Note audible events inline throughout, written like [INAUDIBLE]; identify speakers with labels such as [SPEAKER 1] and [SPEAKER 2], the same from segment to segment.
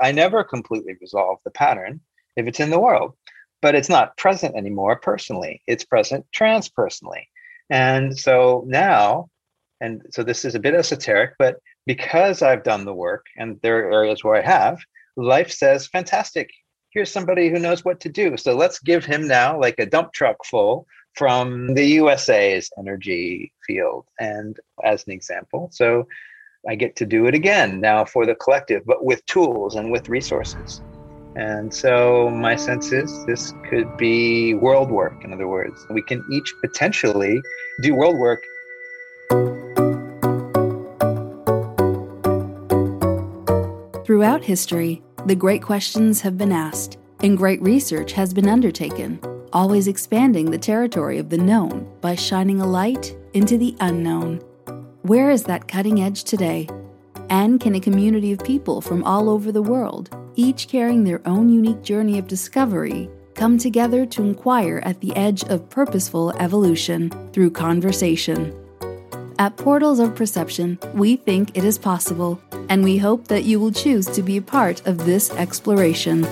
[SPEAKER 1] I never completely resolve the pattern if it's in the world, but it's not present anymore personally. It's present transpersonally. And so now, and so this is a bit esoteric, but because I've done the work and there are areas where I have, life says, fantastic, here's somebody who knows what to do. So let's give him now like a dump truck full from the USA's energy field. And as an example, so I get to do it again now for the collective, but with tools and with resources. And so my sense is this could be world work. In other words, we can each potentially do world work.
[SPEAKER 2] Throughout history, the great questions have been asked, and great research has been undertaken, always expanding the territory of the known by shining a light into the unknown. Where is that cutting edge today? And can a community of people from all over the world, each carrying their own unique journey of discovery, come together to inquire at the edge of purposeful evolution through conversation? At Portals of Perception, we think it is possible, and we hope that you will choose to be a part of this exploration.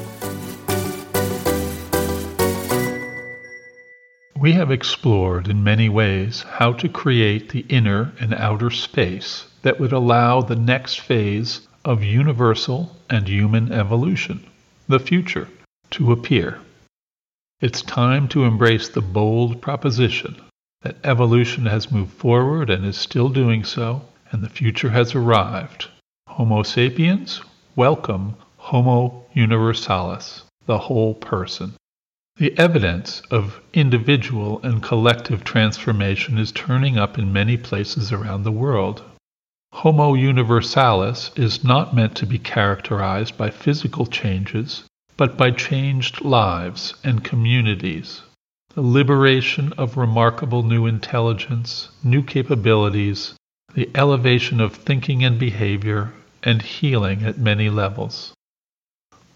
[SPEAKER 3] We have explored in many ways how to create the inner and outer space that would allow the next phase of universal and human evolution, the future, to appear. It's time to embrace the bold proposition that evolution has moved forward and is still doing so, and the future has arrived. Homo sapiens, welcome Homo universalis, the whole person. The evidence of individual and collective transformation is turning up in many places around the world. Homo universalis is not meant to be characterized by physical changes, but by changed lives and communities the liberation of remarkable new intelligence, new capabilities, the elevation of thinking and behavior, and healing at many levels.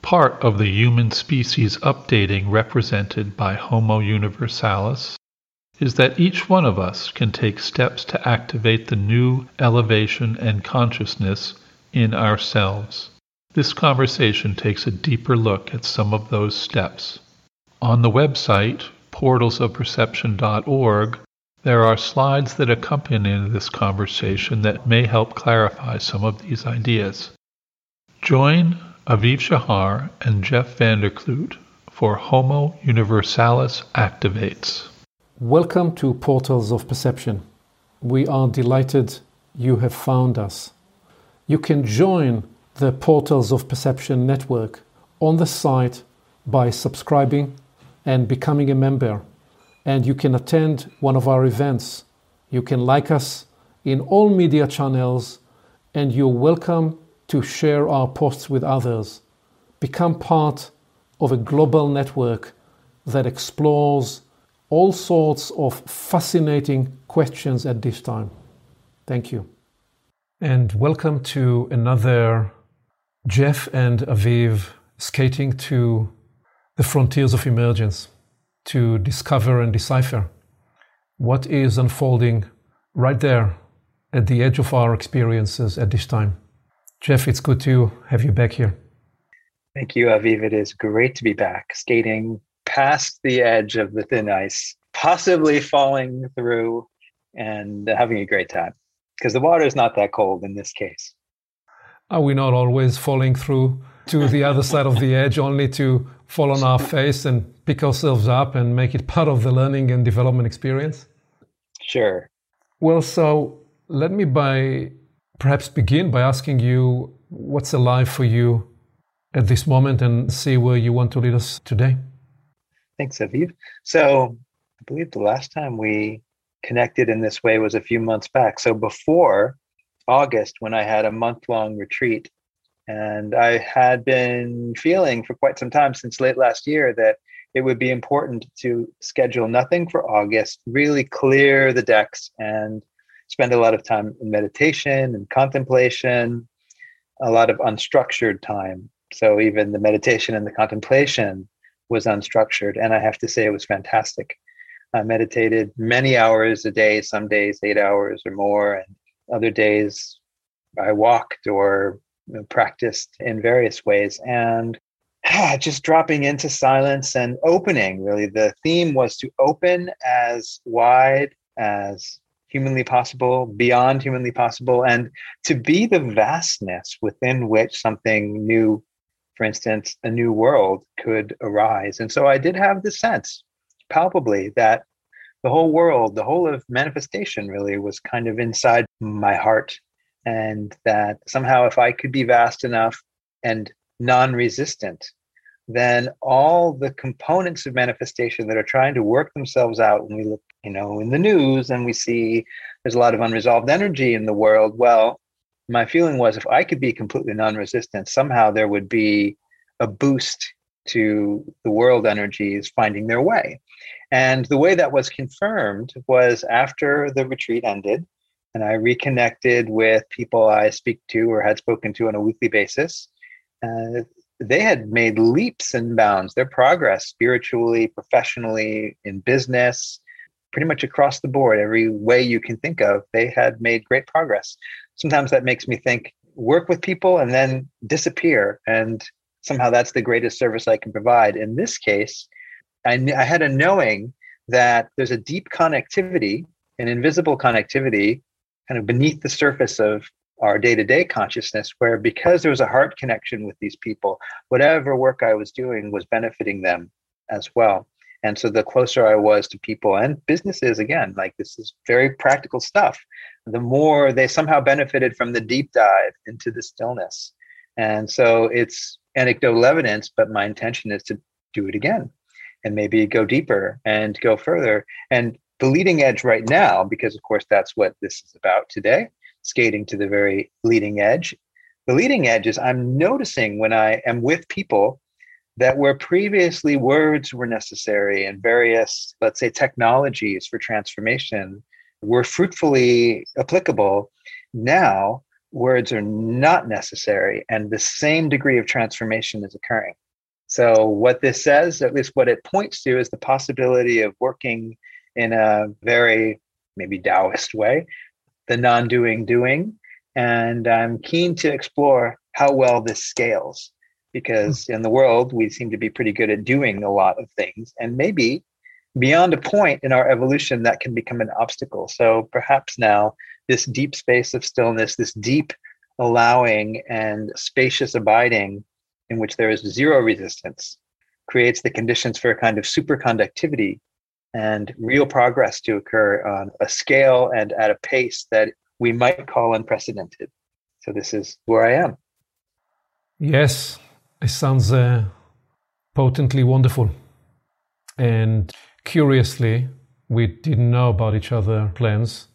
[SPEAKER 3] Part of the human species updating represented by Homo universalis is that each one of us can take steps to activate the new elevation and consciousness in ourselves. This conversation takes a deeper look at some of those steps. On the website, portalsofperception.org, there are slides that accompany this conversation that may help clarify some of these ideas. Join Aviv Shahar and Jeff Vanderkloot for Homo Universalis Activates.
[SPEAKER 4] Welcome to Portals of Perception. We are delighted you have found us. You can join the Portals of Perception network on the site by subscribing and becoming a member. And you can attend one of our events. You can like us in all media channels, and you're welcome to share our posts with others. Become part of a global network that explores all sorts of fascinating questions at this time. Thank you. And welcome to another Jeff and Aviv skating to the frontiers of emergence to discover and decipher what is unfolding right there at the edge of our experiences at this time. Jeff, it's good to have you back here.
[SPEAKER 1] Thank you, Aviv. It is great to be back, skating past the edge of the thin ice, possibly falling through and having a great time because the water is not that cold in this case.
[SPEAKER 4] Are we not always falling through to the [LAUGHS] other side of the edge only to fall on our face and pick ourselves up and make it part of the learning and development experience?
[SPEAKER 1] Sure.
[SPEAKER 4] Well, so let me by perhaps begin by asking you what's alive for you at this moment and see where you want to lead us today.
[SPEAKER 1] Thanks, Aviv. So I believe the last time we connected in this way was a few months back. So before August, when I had a month long retreat and I had been feeling for quite some time since late last year that it would be important to schedule nothing for August, really clear the decks and spend a lot of time in meditation and contemplation, a lot of unstructured time. So even the meditation and the contemplation was unstructured. And I have to say, it was fantastic. I meditated many hours a day, some days eight hours or more, and other days I walked or practiced in various ways. And ah, just dropping into silence and opening really. The theme was to open as wide as humanly possible, beyond humanly possible, and to be the vastness within which something new, for instance, a new world could arise. And so I did have the sense, palpably, that the whole world, the whole of manifestation really was kind of inside my heart. And that somehow, if I could be vast enough and non resistant, then all the components of manifestation that are trying to work themselves out when we look you know in the news and we see there's a lot of unresolved energy in the world well my feeling was if i could be completely non-resistant somehow there would be a boost to the world energies finding their way. And the way that was confirmed was after the retreat ended and i reconnected with people i speak to or had spoken to on a weekly basis uh, they had made leaps and bounds their progress spiritually professionally in business pretty much across the board, every way you can think of, they had made great progress. Sometimes that makes me think work with people and then disappear. And somehow that's the greatest service I can provide. In this case, I, I had a knowing that there's a deep connectivity, an invisible connectivity, kind of beneath the surface of our day to day consciousness, where because there was a heart connection with these people, whatever work I was doing was benefiting them as well. And so the closer I was to people and businesses, again, like this is very practical stuff, the more they somehow benefited from the deep dive into the stillness. And so it's anecdotal evidence, but my intention is to do it again and maybe go deeper and go further. And the leading edge right now, because of course that's what this is about today, skating to the very leading edge. The leading edge is I'm noticing when I am with people that where previously words were necessary and various, let's say, technologies for transformation were fruitfully applicable, now words are not necessary and the same degree of transformation is occurring. So, what this says, at least what it points to, is the possibility of working in a very maybe Taoist way, the non doing doing. And I'm keen to explore how well this scales because hmm. in the world we seem to be pretty good at doing a lot of things and maybe beyond a point in our evolution that can become an obstacle so perhaps now this deep space of stillness this deep allowing and spacious abiding in which there is zero resistance creates the conditions for a kind of superconductivity and real progress to occur on a scale and at a pace that we might call unprecedented so this is where i am
[SPEAKER 4] yes it sounds uh, potently wonderful. And curiously, we didn't know about each other plans.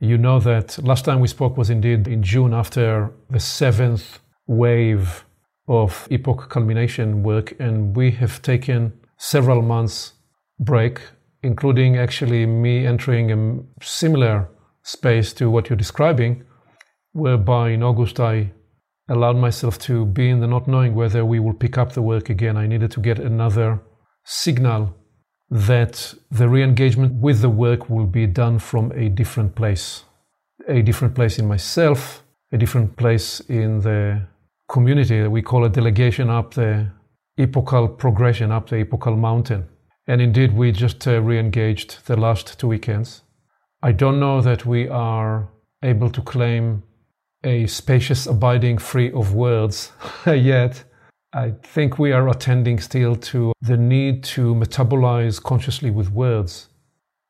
[SPEAKER 4] You know that last time we spoke was indeed in June after the seventh wave of epoch culmination work, and we have taken several months break, including actually me entering a similar space to what you're describing, whereby in August I allowed myself to be in the not knowing whether we will pick up the work again. I needed to get another signal that the re engagement with the work will be done from a different place, a different place in myself, a different place in the community. That we call a delegation up the epochal progression, up the epochal mountain. And indeed, we just uh, re engaged the last two weekends. I don't know that we are able to claim a spacious abiding free of words [LAUGHS] yet. I think we are attending still to the need to metabolize consciously with words.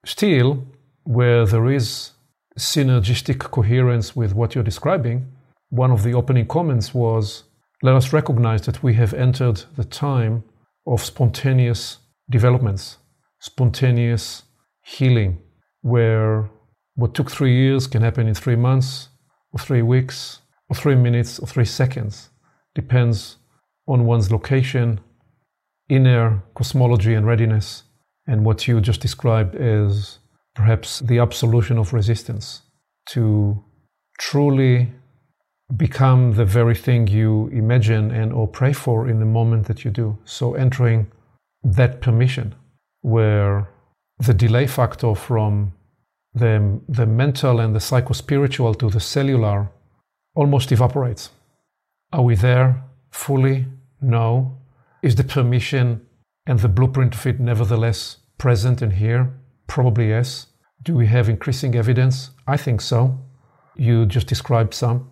[SPEAKER 4] Still, where there is synergistic coherence with what you're describing, one of the opening comments was let us recognize that we have entered the time of spontaneous developments, spontaneous healing, where what took three years can happen in three months, or three weeks, or three minutes, or three seconds. Depends on one's location, inner cosmology and readiness, and what you just described as perhaps the absolution of resistance to truly become the very thing you imagine and or pray for in the moment that you do. So entering that permission where the delay factor from the, the mental and the psychospiritual to the cellular almost evaporates. Are we there fully? No. Is the permission and the blueprint of it nevertheless present and here? Probably yes. Do we have increasing evidence? I think so. You just described some.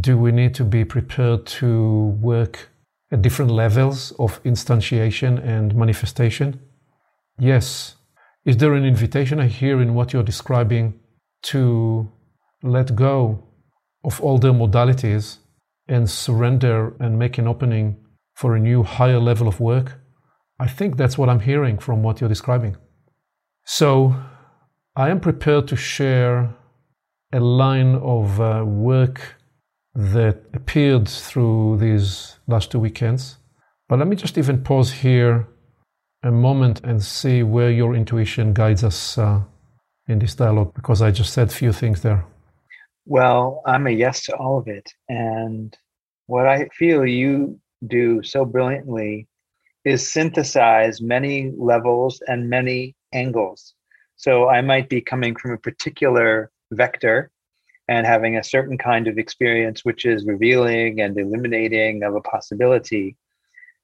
[SPEAKER 4] Do we need to be prepared to work at different levels of instantiation and manifestation? Yes. Is there an invitation I hear in what you're describing to let go of older modalities and surrender and make an opening for a new higher level of work? I think that's what I'm hearing from what you're describing. So I am prepared to share a line of uh, work that appeared through these last two weekends. But let me just even pause here a moment and see where your intuition guides us uh, in this dialogue, because I just said a few things there.
[SPEAKER 1] Well, I'm a yes to all of it. And what I feel you do so brilliantly is synthesize many levels and many angles. So I might be coming from a particular vector and having a certain kind of experience, which is revealing and illuminating of a possibility.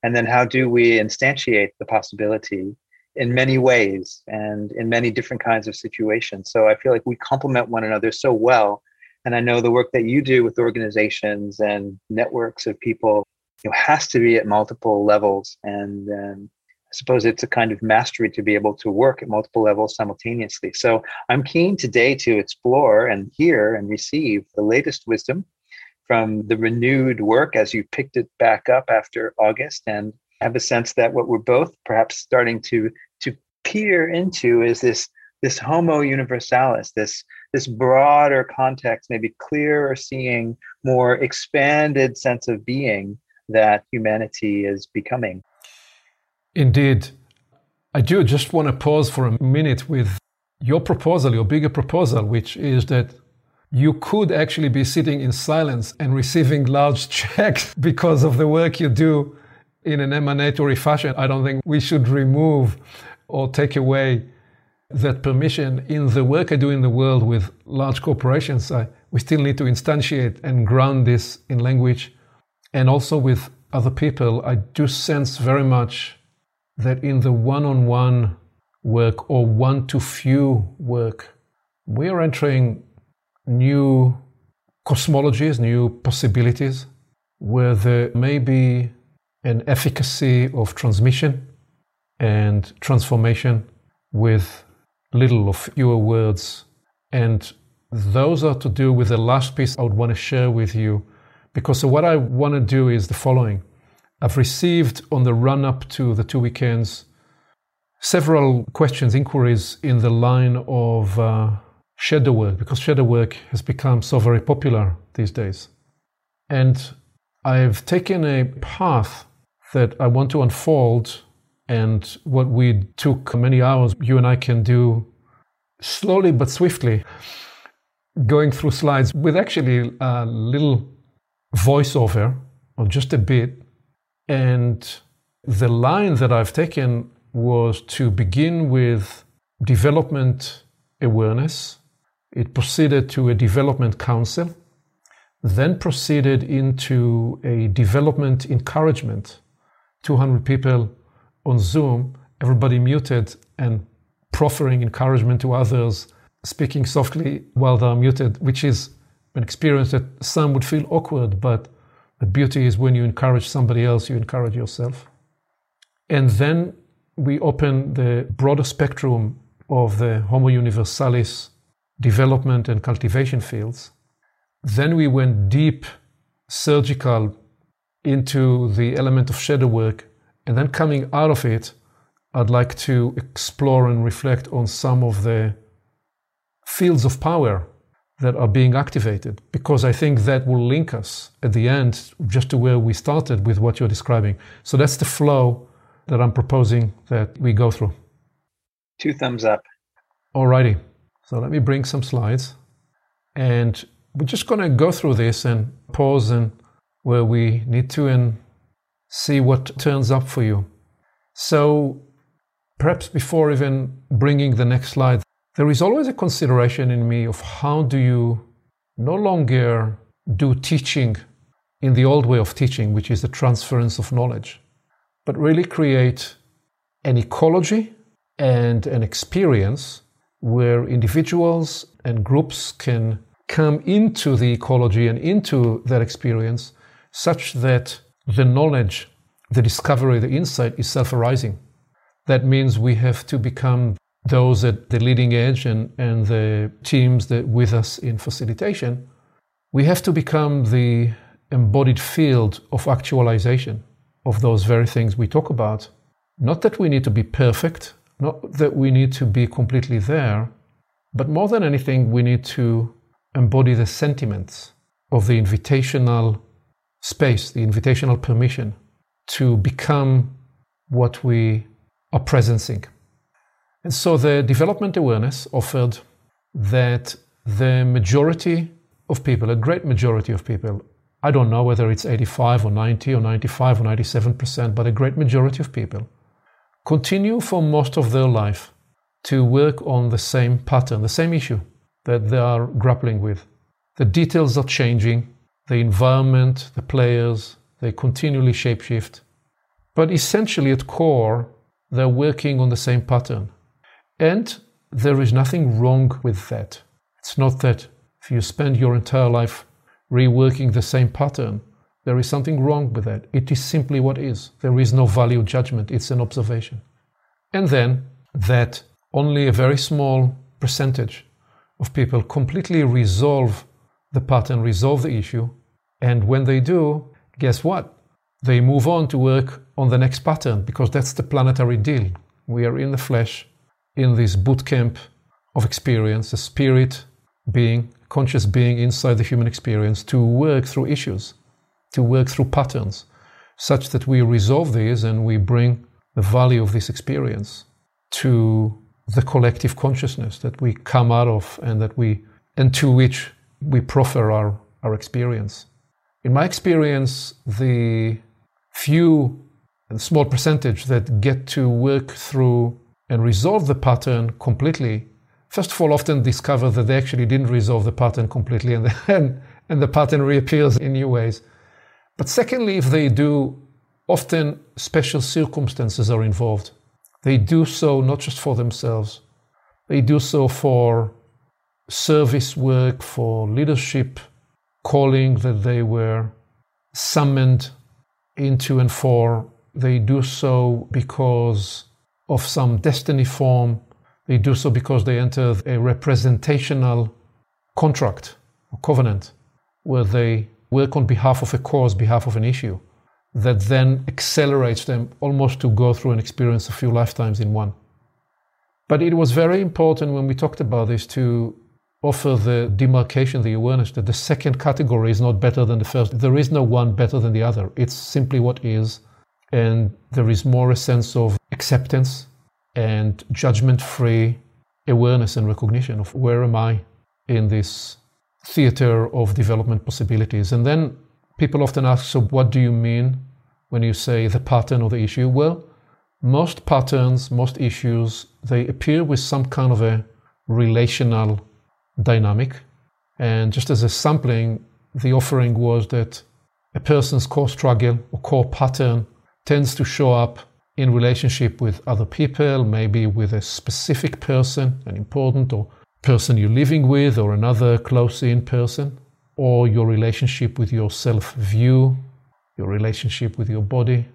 [SPEAKER 1] And then how do we instantiate the possibility in many ways and in many different kinds of situations? So I feel like we complement one another so well and I know the work that you do with organizations and networks of people you know, has to be at multiple levels. And um, I suppose it's a kind of mastery to be able to work at multiple levels simultaneously. So I'm keen today to explore and hear and receive the latest wisdom from the renewed work as you picked it back up after August and have a sense that what we're both perhaps starting to to peer into is this this homo universalis this this broader context, maybe clearer seeing, more expanded sense of being that humanity is becoming.
[SPEAKER 4] Indeed. I do just want to pause for a minute with your proposal, your bigger proposal, which is that you could actually be sitting in silence and receiving large [LAUGHS] checks because of the work you do in an emanatory fashion. I don't think we should remove or take away that permission in the work I do in the world with large corporations. I, we still need to instantiate and ground this in language. And also with other people, I do sense very much that in the one on one work or one to few work, we are entering new cosmologies, new possibilities, where there may be an efficacy of transmission and transformation with little or fewer words. And those are to do with the last piece I would want to share with you. Because what I want to do is the following I've received on the run up to the two weekends several questions, inquiries in the line of uh, shadow work, because shadow work has become so very popular these days. And I've taken a path that I want to unfold and what we took many hours, you and I can do slowly but swiftly, going through slides with actually a little voiceover or just a bit. And the line that I've taken was to begin with development awareness. It proceeded to a development counsel, then proceeded into a development encouragement. 200 people on Zoom, everybody muted and proffering encouragement to others, speaking softly while they're muted, which is an experience that some would feel awkward, but the beauty is when you encourage somebody else, you encourage yourself. And then we open the broader spectrum of the Homo Universalis development and cultivation fields. Then we went deep, surgical, into the element of shadow work and then coming out of it, I'd like to explore and reflect on some of the fields of power that are being activated, because I think that will link us at the end just to where we started with what you're describing. So that's the flow that I'm proposing that we go through.
[SPEAKER 1] Two thumbs up.
[SPEAKER 4] Alrighty. So let me bring some slides. And we're just going to go through this and pause and where we need to and see what turns up for you. So, perhaps before even bringing the next slide, there is always a consideration in me of how do you no longer do teaching in the old way of teaching, which is the transference of knowledge, but really create an ecology and an experience where individuals and groups can come into the ecology and into that experience such that the knowledge, the discovery, the insight is self arising. That means we have to become those at the leading edge and, and the teams that with us in facilitation. We have to become the embodied field of actualization of those very things we talk about. Not that we need to be perfect, not that we need to be completely there, but more than anything, we need to embody the sentiments of the invitational space, the invitational permission to become what we are presencing. And so the development awareness offered that the majority of people, a great majority of people, I don't know whether it's 85 or 90 or 95 or 97%, but a great majority of people continue for most of their life to work on the same pattern, the same issue that they are grappling with. The details are changing, the environment, the players, they continually shapeshift. But essentially, at core, they're working on the same pattern. And there is nothing wrong with that. It's not that if you spend your entire life reworking the same pattern, there is something wrong with that. It is simply what is. There is no value judgment, it's an observation. And then that only a very small percentage of people completely resolve the pattern, resolve the issue. And when they do, guess what? They move on to work on the next pattern because that's the planetary deal. We are in the flesh, in this boot camp of experience, a spirit being, conscious being inside the human experience to work through issues, to work through patterns, such that we resolve these and we bring the value of this experience to the collective consciousness that we come out of and that we and to which we proffer our, our experience. In my experience, the few and small percentage that get to work through and resolve the pattern completely, first of all, often discover that they actually didn't resolve the pattern completely and [LAUGHS] then and the pattern reappears in new ways. But secondly, if they do, often special circumstances are involved they do so not just for themselves, they do so for service work, for leadership calling that they were summoned into and for. They do so because of some destiny form. They do so because they enter a representational contract or covenant where they work on behalf of a cause, behalf of an issue that then accelerates them almost to go through and experience a few lifetimes in one. But it was very important when we talked about this to offer the demarcation, the awareness that the second category is not better than the first. There is no one better than the other. It's simply what is. And there is more a sense of acceptance and judgment free awareness and recognition of where am I in this theater of development possibilities. And then people often ask, so what do you mean when you say the pattern or the issue? Well, most patterns, most issues, they appear with some kind of a relational dynamic. And just as a sampling, the offering was that a person's core struggle or core pattern tends to show up in relationship with other people, maybe with a specific person, an important or person you're living with, or another close in person, or your relationship with your self view, your relationship with your body,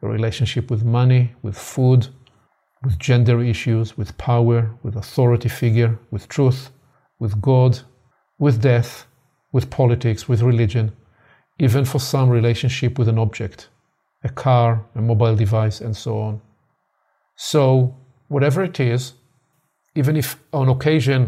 [SPEAKER 4] your relationship with money, with food, with gender issues, with power, with authority figure, with truth, with God, with death, with politics, with religion, even for some relationship with an object, a car, a mobile device, and so on. So, whatever it is, even if on occasion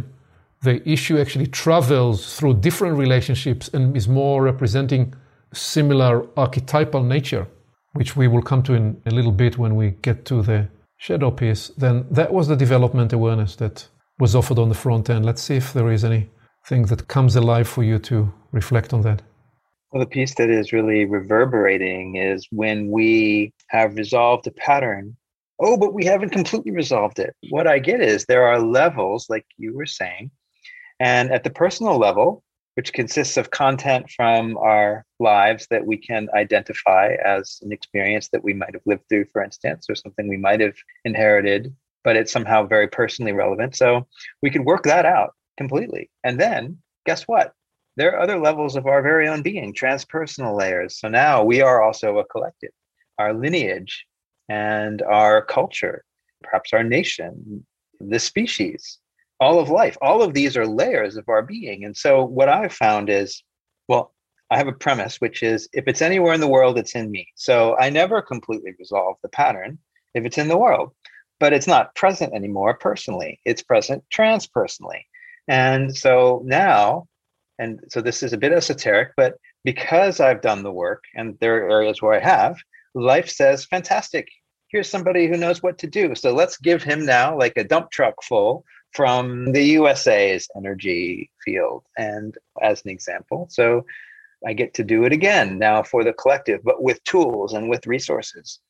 [SPEAKER 4] the issue actually travels through different relationships and is more representing similar archetypal nature, which we will come to in a little bit when we get to the shadow piece, then that was the development awareness that was offered on the front end. Let's see if there is anything that comes alive for you to reflect on that.
[SPEAKER 1] Well, the piece that is really reverberating is when we have resolved a pattern. Oh, but we haven't completely resolved it. What I get is there are levels, like you were saying, and at the personal level, which consists of content from our lives that we can identify as an experience that we might have lived through, for instance, or something we might have inherited, but it's somehow very personally relevant. So we could work that out completely. And then guess what? There are other levels of our very own being, transpersonal layers. So now we are also a collective. Our lineage and our culture, perhaps our nation, the species, all of life, all of these are layers of our being. And so what I've found is, well, I have a premise, which is if it's anywhere in the world, it's in me. So I never completely resolve the pattern if it's in the world, but it's not present anymore personally. It's present transpersonally. And so now, and so this is a bit esoteric, but because I've done the work and there are areas where I have, life says, fantastic, here's somebody who knows what to do. So let's give him now like a dump truck full from the USA's energy field. And as an example, so I get to do it again now for the collective, but with tools and with resources.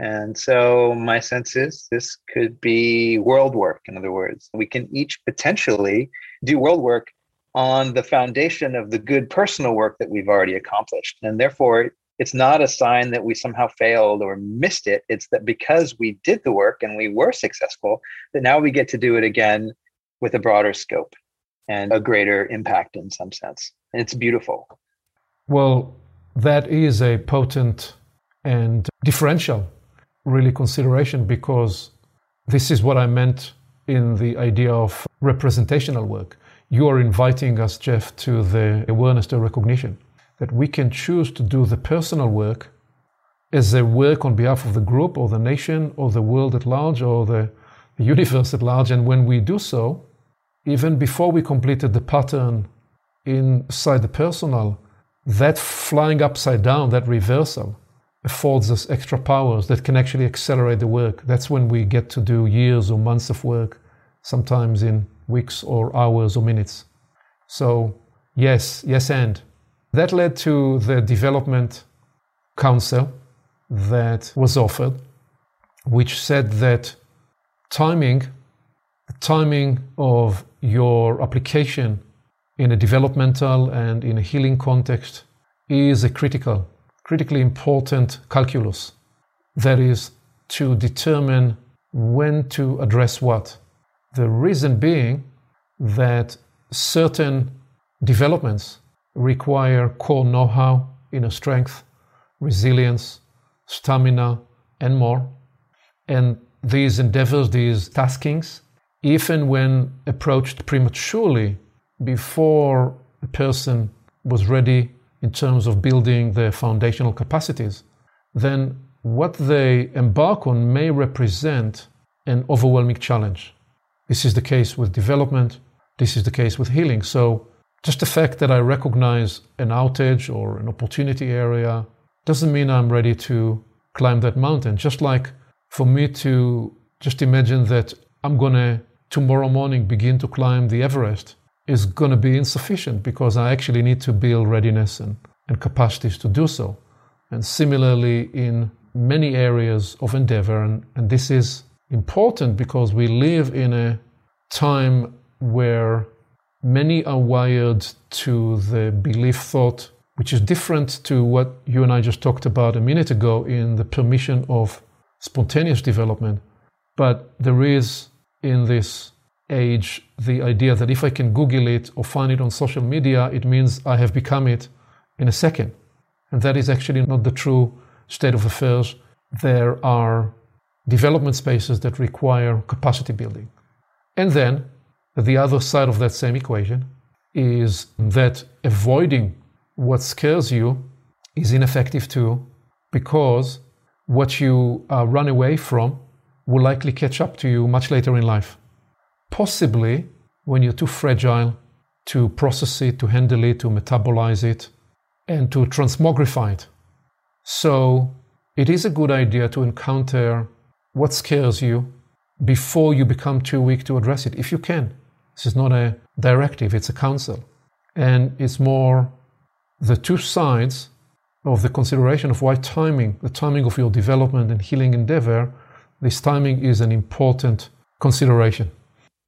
[SPEAKER 1] And so my sense is this could be world work. In other words, we can each potentially do world work on the foundation of the good personal work that we've already accomplished. And therefore, it's not a sign that we somehow failed or missed it. It's that because we did the work and we were successful, that now we get to do it again with a broader scope and a greater impact in some sense. And it's beautiful.
[SPEAKER 4] Well, that is a potent and differential, really, consideration because this is what I meant in the idea of representational work. You are inviting us, Jeff, to the awareness, to recognition that we can choose to do the personal work as a work on behalf of the group or the nation or the world at large or the, the [LAUGHS] universe at large. And when we do so, even before we completed the pattern inside the personal, that flying upside down, that reversal, affords us extra powers that can actually accelerate the work. That's when we get to do years or months of work, sometimes in weeks or hours or minutes. So, yes, yes, and. That led to the development counsel that was offered, which said that timing, the timing of your application in a developmental and in a healing context is a critical, critically important calculus. That is to determine when to address what. The reason being that certain developments require core know how, inner strength, resilience, stamina, and more. And these endeavors, these taskings, even when approached prematurely before a person was ready in terms of building their foundational capacities, then what they embark on may represent an overwhelming challenge. This is the case with development, this is the case with healing. So just the fact that I recognize an outage or an opportunity area doesn't mean I'm ready to climb that mountain. Just like for me to just imagine that I'm going to tomorrow morning begin to climb the Everest is going to be insufficient because I actually need to build readiness and, and capacities to do so. And similarly, in many areas of endeavor, and, and this is important because we live in a time where many are wired to the belief thought, which is different to what you and I just talked about a minute ago in the permission of spontaneous development. But there is in this age the idea that if I can Google it or find it on social media, it means I have become it in a second. And that is actually not the true state of affairs. There are development spaces that require capacity building. And then the other side of that same equation is that avoiding what scares you is ineffective too, because what you uh, run away from will likely catch up to you much later in life. Possibly when you're too fragile to process it, to handle it, to metabolize it, and to transmogrify it. So it is a good idea to encounter what scares you before you become too weak to address it, if you can. This is not a directive, it's a counsel. And it's more the two sides of the consideration of why timing, the timing of your development and healing endeavor, this timing is an important consideration.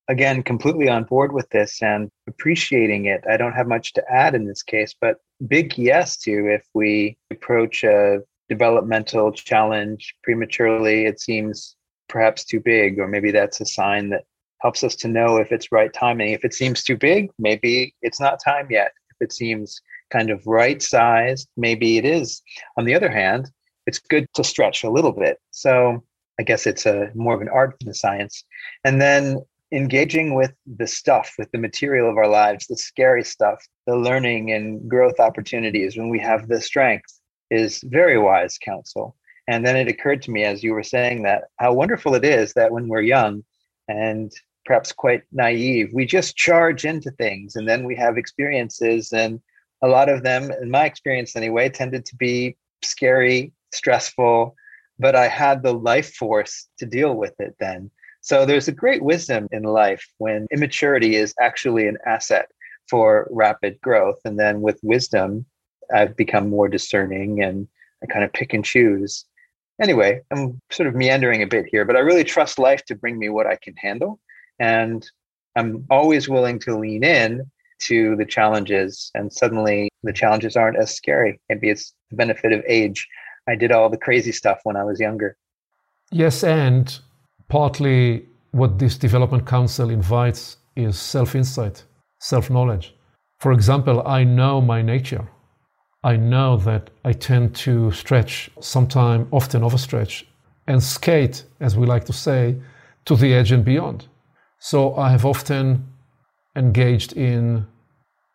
[SPEAKER 1] again completely on board with this and appreciating it. I don't have much to add in this case, but big yes to if we approach a developmental challenge prematurely, it seems perhaps too big, or maybe that's a sign that helps us to know if it's right timing. If it seems too big, maybe it's not time yet. If it seems kind of right sized, maybe it is. On the other hand, it's good to stretch a little bit. So I guess it's a more of an art than a science. And then engaging with the stuff, with the material of our lives, the scary stuff, the learning and growth opportunities when we have the strength is very wise counsel. And then it occurred to me as you were saying that how wonderful it is that when we're young and perhaps quite naive, we just charge into things and then we have experiences. And a lot of them, in my experience anyway, tended to be scary, stressful, but I had the life force to deal with it then. So there's a great wisdom in life when immaturity is actually an asset for rapid growth. And then with wisdom, I've become more discerning and I kind of pick and choose. Anyway, I'm sort of meandering a bit here, but I really trust life to bring me what I can handle. And I'm always willing to lean in to the challenges. And suddenly the challenges aren't as scary. Maybe it's the benefit of age. I did all the crazy stuff when I was younger.
[SPEAKER 4] Yes, and partly what this development counsel invites is self insight, self knowledge. For example, I know my nature. I know that I tend to stretch, sometimes often overstretch, and skate, as we like to say, to the edge and beyond. So I have often engaged in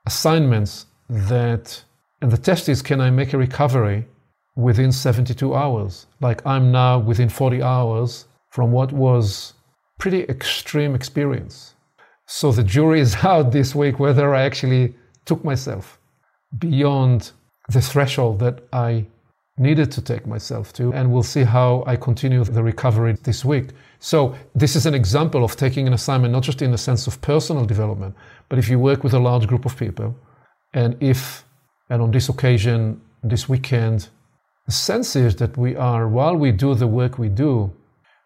[SPEAKER 4] assignments that, and the test is can I make a recovery within 72 hours? Like I'm now within 40 hours from what was pretty extreme experience. So the jury is [LAUGHS] out this week whether I actually took myself beyond the threshold that I needed to take myself to, and we'll see how I continue the recovery this week. So, this is an example of taking an assignment, not just in the sense of personal development, but if you work with a large group of people, and if, and on this occasion, this weekend, the sense is that we are, while we do the work we do,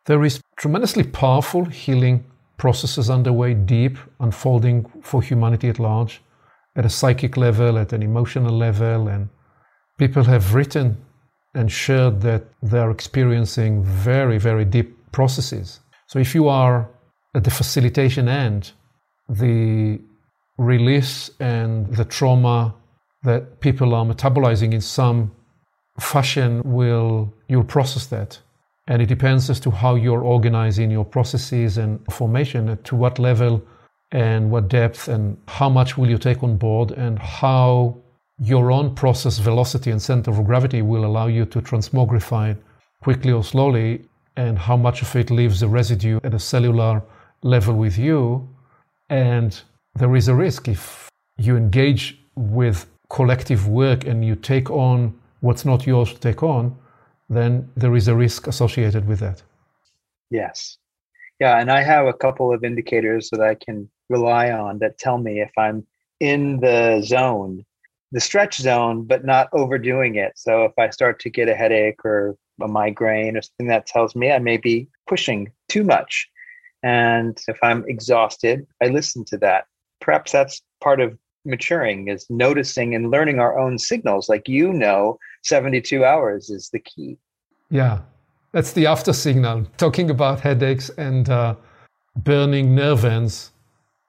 [SPEAKER 4] there is tremendously powerful healing processes underway, deep, unfolding for humanity at large, at a psychic level, at an emotional level, and people have written and shared that they're experiencing very, very deep processes. So if you are at the facilitation end, the release and the trauma that people are metabolizing in some fashion will you'll process that and it depends as to how you're organizing your processes and formation to what level and what depth and how much will you take on board and how your own process velocity and center of gravity will allow you to transmogrify it quickly or slowly, and how much of it leaves a residue at a cellular level with you. And there is a risk if you engage with collective work and you take on what's not yours to take on, then there is a risk associated with that.
[SPEAKER 1] Yes. Yeah. And I have a couple of indicators that I can rely on that tell me if I'm in the zone the stretch zone, but not overdoing it. So if I start to get a headache or a migraine or something that tells me I may be pushing too much. And if I'm exhausted, I listen to that. Perhaps that's part of maturing is noticing and learning our own signals. Like you know, 72 hours is the key.
[SPEAKER 4] Yeah, that's the after signal. Talking about headaches and uh, burning nerve ends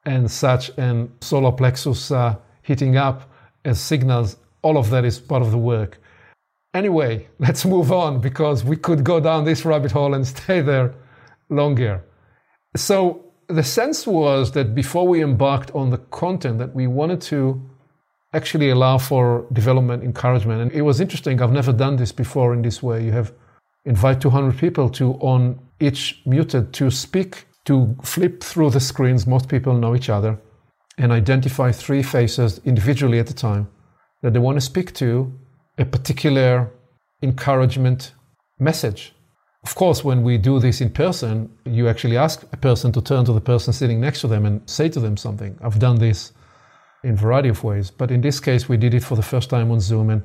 [SPEAKER 4] and such, and solar plexus uh, heating up as signals, all of that is part of the work. Anyway, [LAUGHS] let's move on because we could go down this rabbit hole and [LAUGHS] stay there longer. So, the sense was that before we embarked on the content, that we wanted to actually allow for development encouragement. And it was interesting, I've never done this before in this way. You have invite 200 people to, on each muted, to speak, to flip through the screens. Most people know each other and identify three faces individually at a time that they want to speak to a particular encouragement message. Of course, when we do this in person, you actually ask a person to turn to the person sitting next to them and say to them something. I've done this in a variety of ways, but in this case, we did it for the first time on Zoom. And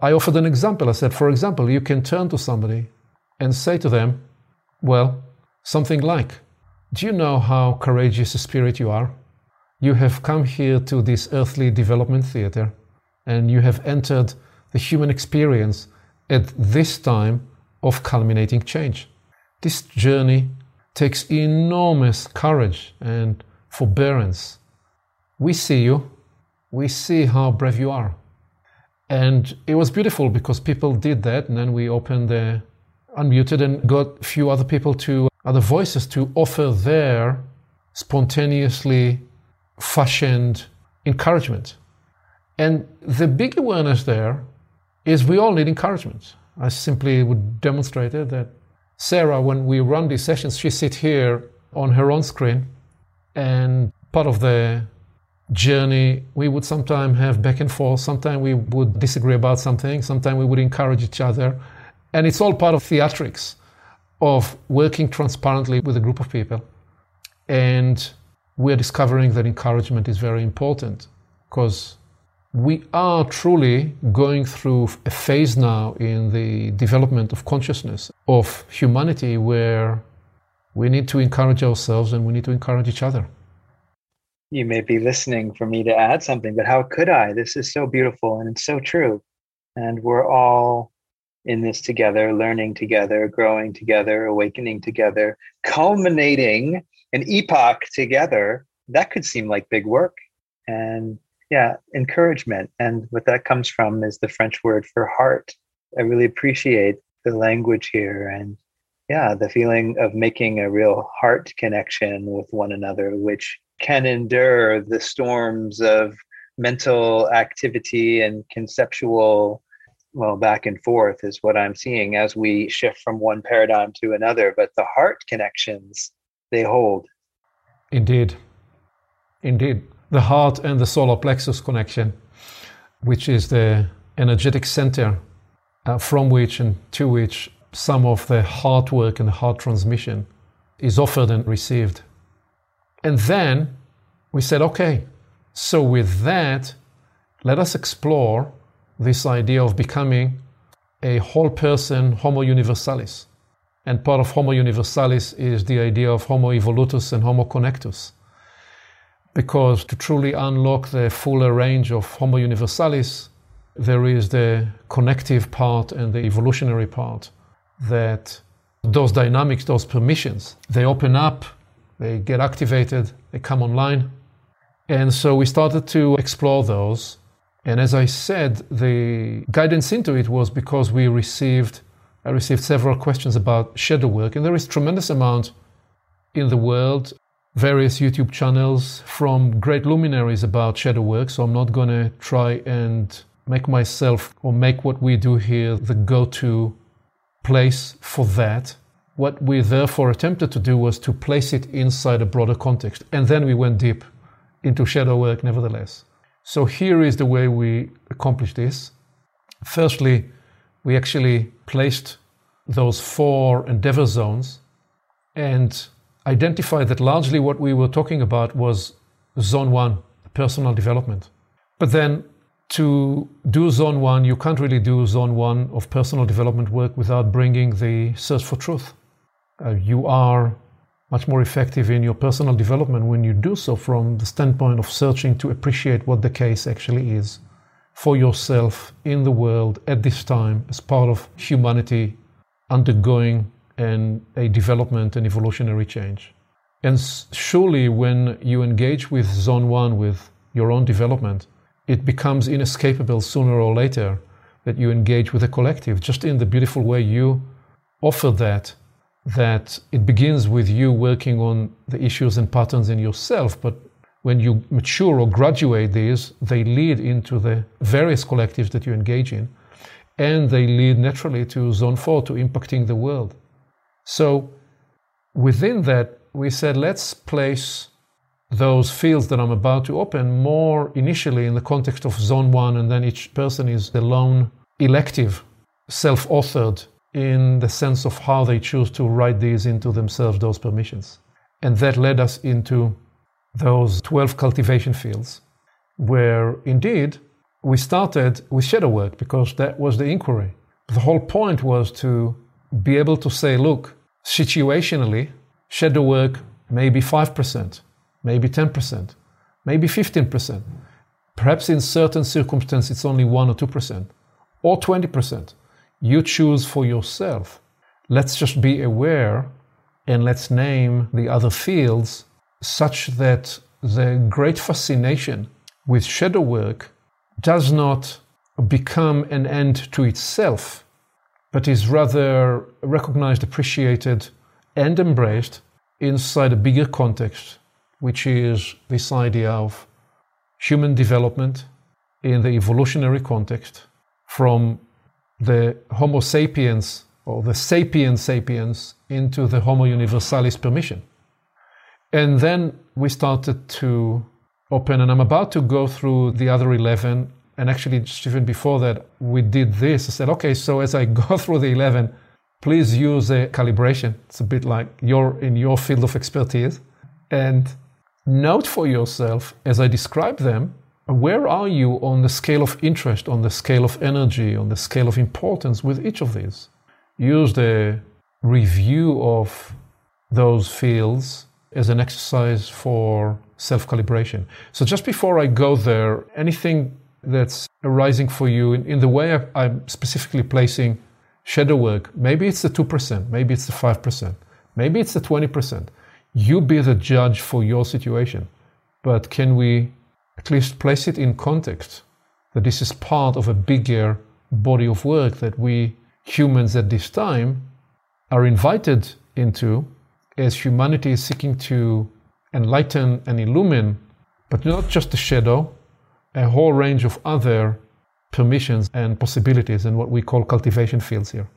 [SPEAKER 4] I offered an example. I said, for example, you can turn to somebody and say to them, well, something like, Do you know how courageous a spirit you are? You have come here to this earthly development theater and you have entered the human experience at this time of culminating change. This journey takes enormous courage and forbearance. We see you, we see how brave you are. And it was beautiful because people did that, and then we opened the unmuted and got a few other people to other voices to offer their spontaneously fashioned encouragement. And the big awareness there is we all need encouragement. I simply would demonstrate it that Sarah, when we run these sessions, she sits here on her own screen, and part of the journey, we would sometimes have back and forth. Sometimes we would disagree about something. Sometimes we would encourage each other. And it's all part of theatrics of working transparently with a group of people. And we're discovering that encouragement is very important because we are truly going through a phase now in the development of consciousness of humanity where we need to encourage ourselves and we need to encourage each other.
[SPEAKER 1] You may be listening for me to add something, but how could I? This is so beautiful and it's so true. And we're all in this together, learning together, growing together, awakening together, culminating an epoch together. That could seem like big work. And yeah, encouragement. And what that comes from is the French word for heart. I really appreciate the language here and yeah, the feeling of making a real heart connection with one another, which can endure the storms of mental activity and conceptual well back and forth is what i'm seeing as we shift from one paradigm to another but the heart connections they hold.
[SPEAKER 4] Indeed. Indeed. The heart and the solar plexus connection, which is the energetic center uh, from which and to which some of the heart work and heart transmission is offered and received. And then we said, okay, so with that, let us explore this idea of becoming a whole person Homo universalis. And part of Homo universalis is the idea of Homo evolutus and Homo connectus because to truly unlock the fuller range of Homo universalis, there is the connective part and the evolutionary part that those dynamics, those permissions, they open up, they get activated, they come online. And so we started to explore those. And as I said, the guidance into it was because we received, I received several questions about shadow work, and there is tremendous amount in the world various YouTube channels from great luminaries about shadow work, so I'm not going to try and make myself or make what we do here the go to place for that. What we therefore attempted to do was to place it inside a broader context, and then we went deep into shadow work nevertheless. So here is the way we accomplished this. Firstly, we actually placed those four endeavor zones and identified that largely what we were talking about was zone one, personal development. But then to do zone one, you can't really do zone one of personal development work without bringing the search for truth. Uh, you are much more effective in your personal development when you do so from the standpoint of searching to appreciate what the case actually is for yourself in the world at this time as part of humanity undergoing and a development and evolutionary change. And surely, when you engage with zone one, with your own development, it becomes inescapable sooner or later that you engage with a collective, just in the beautiful way you offer that, that it begins with you working on the issues and patterns in yourself, but when you mature or graduate these, they lead into the various collectives that you engage in, and they lead naturally to zone four, to impacting the world. So within that, we said, let's place those fields that I'm about to open more initially in the context of zone one, and then each person is the lone elective, self authored in the sense of how they choose to write these into themselves, those permissions. And that led us into those 12 cultivation fields, where indeed we started with shadow work because that was the inquiry. The whole point was to be able to say, look, situationally, shadow work maybe 5%, maybe 10%, maybe 15%. Perhaps in certain circumstances it's only 1 or 2%, or 20%. You choose for yourself. Let's just be aware and let's name the other fields such that the great fascination with shadow work does not become an end to itself, but is rather recognized, appreciated, and embraced inside a bigger context, which is this idea of human development in the evolutionary context from the Homo sapiens or the sapien sapiens into the Homo universalis permission. And then we started to open, and I'm about to go through the other 11. And actually, just even before that, we did this. I said, okay, so as I [LAUGHS] go through the 11, please use a calibration. It's a bit like you're in your field of expertise. And note for yourself, as I describe them, where are you on the scale of interest, on the scale of energy, on the scale of importance with each of these? Use the review of those fields as an exercise for self calibration. So, just before I go there, anything that's arising for you in, in the way I, I'm specifically placing shadow work, maybe it's the 2%, maybe it's the 5%, maybe it's the 20%. You be the judge for your situation. But can we at least place it in context that this is part of a bigger body of work that we humans at this time are invited into as humanity is seeking to enlighten and illumine, but not just the shadow, a whole range of other permissions and possibilities and what we call cultivation fields here.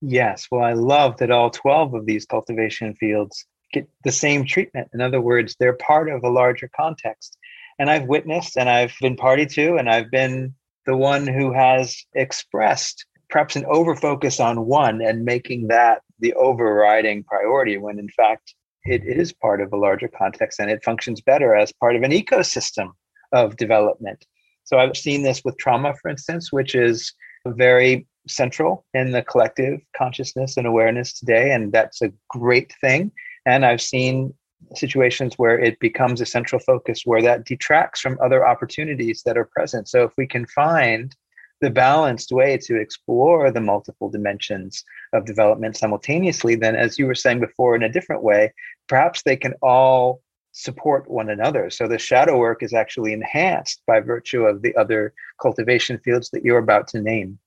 [SPEAKER 1] Yes, well, I love that all 12 of these cultivation fields get the same treatment. In other words, they're part of a larger context. And I've witnessed and I've been party to, and I've been the one who has expressed perhaps an overfocus on one and making that the overriding priority when in fact it is part of a larger context and it functions better as part of an ecosystem of development. So I've seen this with trauma, for instance, which is very central in the collective consciousness and awareness today. And that's a great thing. And I've seen situations where it becomes a central focus where that detracts from other opportunities that are present. So if we can find the balanced way to explore the multiple dimensions of development simultaneously, then as you were saying before in a different way, perhaps they can all support one another. So the shadow work is actually enhanced by virtue of the other cultivation fields that you're about to name.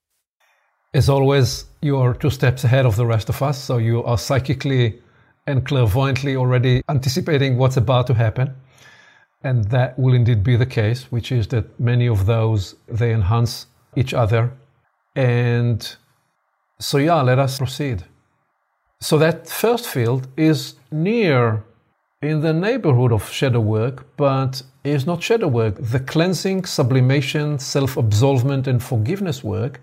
[SPEAKER 4] As always, you are two steps ahead of the rest of us. So you are psychically and clairvoyantly already anticipating what's about to happen. And that will indeed be the case, which is that many of those they enhance each other. And so, yeah, let us proceed. So, that first field is near in the neighborhood of shadow work, but is not shadow work. The cleansing, sublimation, self absolvement, and forgiveness work.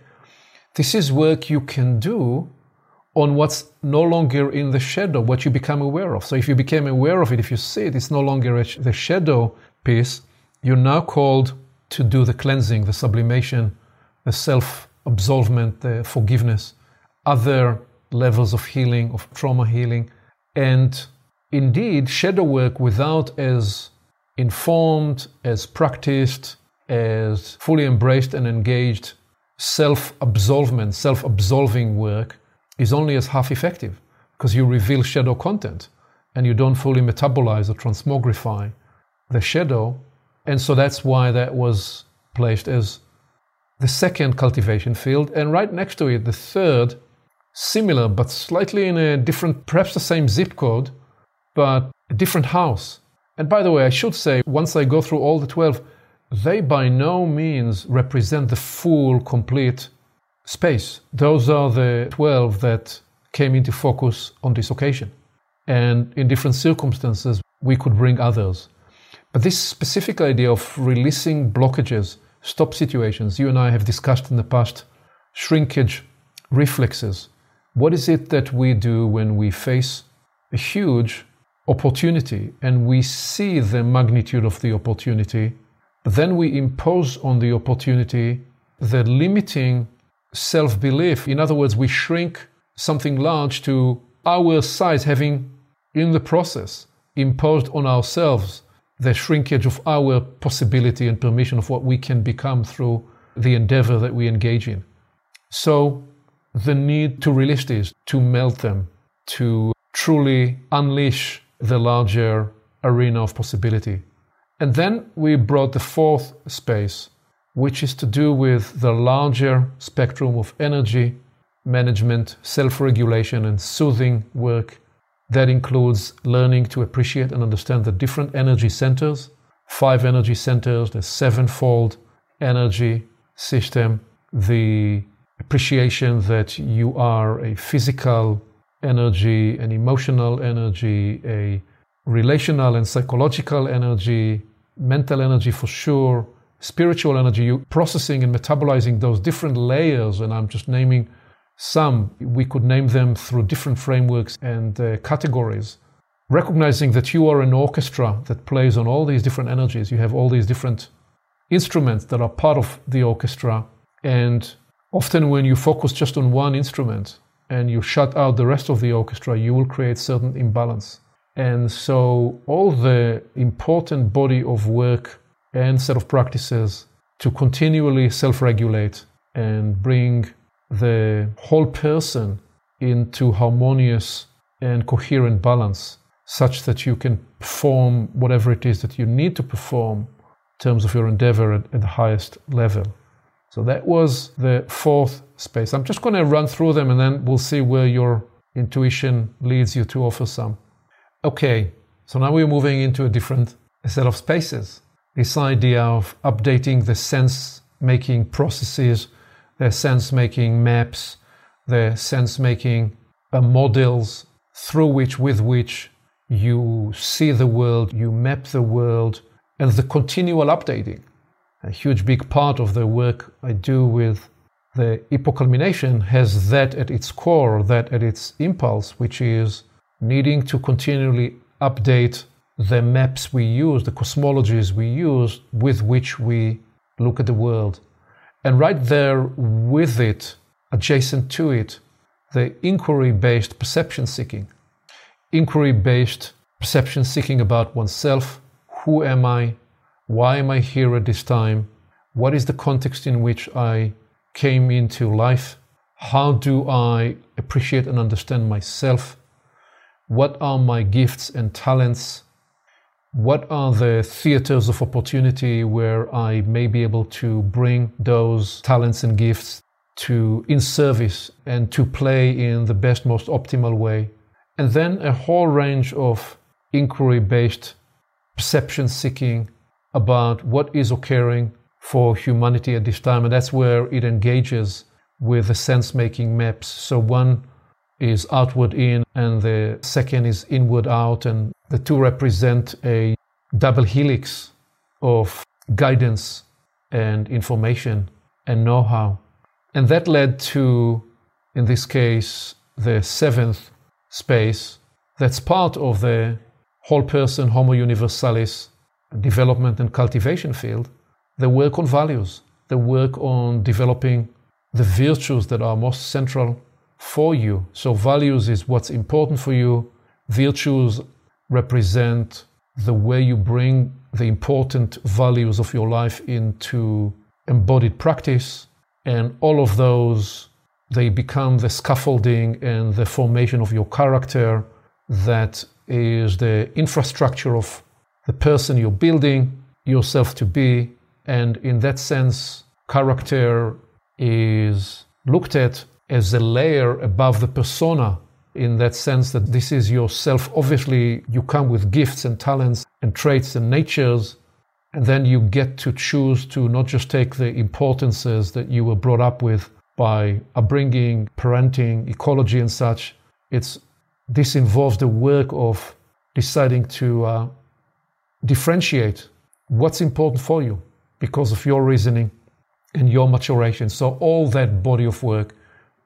[SPEAKER 4] This is work you can do on what's no longer in the shadow, what you become aware of. So if you became aware of it, if you see it, it's no longer the shadow piece. You're now called to do the cleansing, the sublimation, the self absolvement, the forgiveness, other levels of healing, of trauma healing. And indeed, shadow work without as informed, as practiced, as fully embraced and engaged self absolvement, self absolving work is only as half effective because you reveal shadow content and you don't fully metabolize or transmogrify the shadow. And so that's why that was placed as the second cultivation field. And right next to it, the third, similar but slightly in a different, perhaps the same zip code, but a different house. And by the way, I should say, once I go through all the 12, they by no means represent the full, complete space. Those are the 12 that came into focus on this occasion. And in different circumstances, we could bring others. But this specific idea of releasing blockages, stop situations, you and I have discussed in the past shrinkage reflexes. What is it that we do when we face a huge opportunity and we see the magnitude of the opportunity, but then we impose on the opportunity the limiting self belief. In other words, we shrink something large to our size, having in the process, imposed on ourselves the shrinkage of our possibility and permission of what we can become through the endeavor that we engage in. So, the need to release these, to melt them, to truly unleash the larger arena of possibility. And then we brought the fourth space, which is to do with the larger spectrum of energy management, self regulation, and soothing work. That includes learning to appreciate and understand the different energy centers, five energy centers, the sevenfold energy system, the appreciation that you are a physical energy, an emotional energy, a relational and psychological energy, mental energy for sure, spiritual energy, you processing and metabolizing those different layers, and I'm just naming some. We could name them through different frameworks and uh, categories. Recognizing that you are an orchestra that plays on all these different energies, you have all these different instruments that are part of the orchestra, and often when you focus just on one instrument and you shut out the rest of the orchestra, you will create certain imbalance. And so, all the important body of work and set of practices to continually self regulate and bring the whole person into harmonious and coherent balance, such that you can perform whatever it is that you need to perform in terms of your endeavor at, at the highest level. So, that was the fourth space. I'm just going to run through them and then we'll see where your intuition leads you to offer some. Okay, so now we're moving into a different set of spaces. This idea of updating the sense making processes, the sense making maps, the sense making uh, models through which, with which you see the world, you map the world, and the continual updating. A huge big part of the work I do with the epoculmination has that at its core, that at its impulse, which is needing to continually update the maps we use, the cosmologies we use with which we look at the world. And right there with it, adjacent to it, the inquiry based perception seeking. Inquiry based perception seeking about oneself who am I? Why am I here at this time? What is the context in which I came into life? How do I appreciate and understand myself? What are my gifts and talents? What are the theaters of opportunity where I may be able to bring those talents and gifts to in service and to play in the best, most optimal way? And then a whole range of inquiry based perception seeking about what is occurring for humanity at this time. And that's where it engages with the sense making maps. So, one is outward in and the second is inward out. And the two represent a double helix of guidance and information and know how. And that led to, in this case, the seventh space that's part of the whole person Homo Universalis development and cultivation field, the work on values, the work on developing the virtues that are most central for you. So, values is what's important for you, virtues represent the way you bring the important values of your life into embodied practice, and all of those they become the scaffolding and the formation of your character that is the infrastructure of the person you're building yourself to be. And in that sense, character is looked at as a layer above the persona in that sense that this is yourself. Obviously, you come with gifts and talents and traits and natures, and then you get to choose to not just take the importances that you were brought up with by upbringing, parenting, ecology, and such. It's this involves the work of deciding to uh, differentiate what's important for you because of your reasoning and your maturation. So all that body of work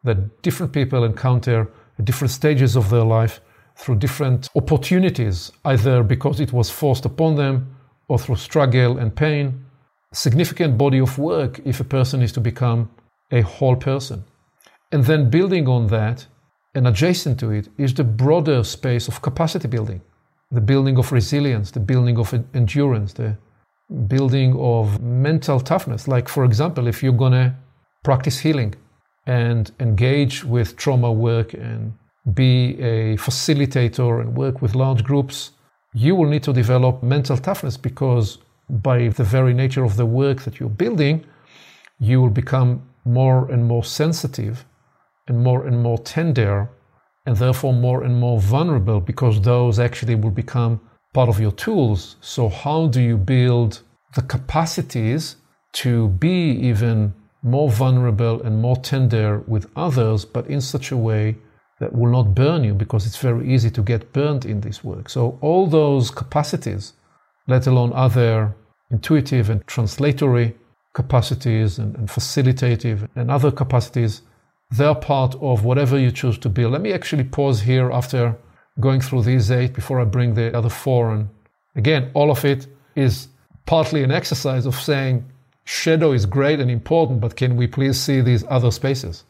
[SPEAKER 4] that different people encounter different stages of their life through different opportunities, either because it was forced upon them or through struggle and pain. Significant body of work if a person is to become a whole person. And then building on that And adjacent to it is the broader space of capacity building, the building of resilience, the building of endurance, the building of mental toughness. Like, for example, if you're going to practice healing and engage with trauma work and be a facilitator and work with large groups, you will need to develop mental toughness because by the very nature of the work that you're building, you will become more and more sensitive and more and more tender and therefore more and more vulnerable because those actually will become part of your tools. So, how do you build the capacities to be even more vulnerable and more tender with others, but in such a way that will not burn you because it's very easy to get burned in this work. So, all those capacities, let alone other intuitive and translatory capacities and, and facilitative and other capacities, they're part of whatever you choose to build. Let me actually pause here after going through these eight before I bring the other four. And again, all of it is partly an exercise of saying shadow is great and important, but can we please see these other spaces?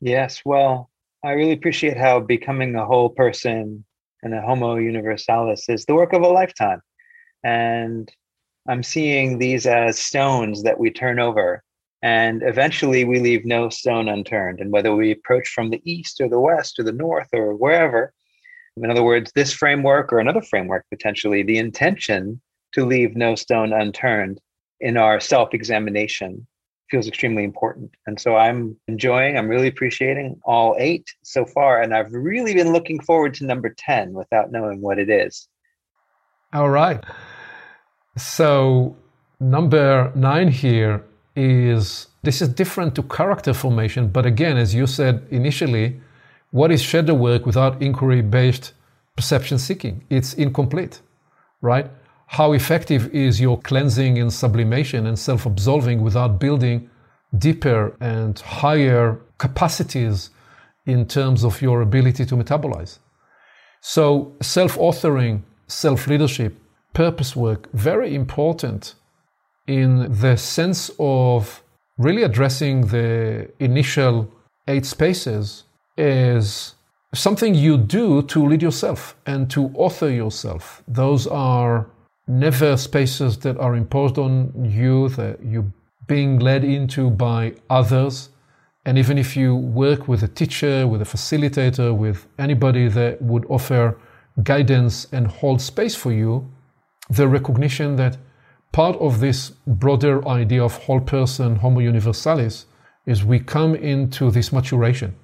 [SPEAKER 1] Yes, well, I really appreciate how becoming a whole person and a homo universalis is the work of a lifetime. And I'm seeing these as stones that we turn over. And eventually we leave no stone unturned. And whether we approach from the east or the west or the north or wherever, in other words, this framework or another framework potentially, the intention to leave no stone unturned in our self examination feels extremely important. And so I'm enjoying, I'm really appreciating all eight so far. And I've really been looking forward to number 10 without knowing what it is.
[SPEAKER 4] All right. So, number nine here is this is different to character formation. But again, as you said initially, what is shadow work without inquiry based perception seeking? It's incomplete, right? How effective is your cleansing and sublimation and self absolving without building deeper and higher capacities in terms of your ability to metabolize. So, self authoring, self leadership, purpose work, very important in the sense of really addressing the initial eight spaces is something you do to lead yourself and to author yourself. Those are never spaces that are imposed on you, that you're being led into by others. And even if you work with a teacher, with a facilitator, with anybody that would offer guidance and hold space for you, the recognition that part of this broader idea of whole person, Homo universalis, is we come into this maturation,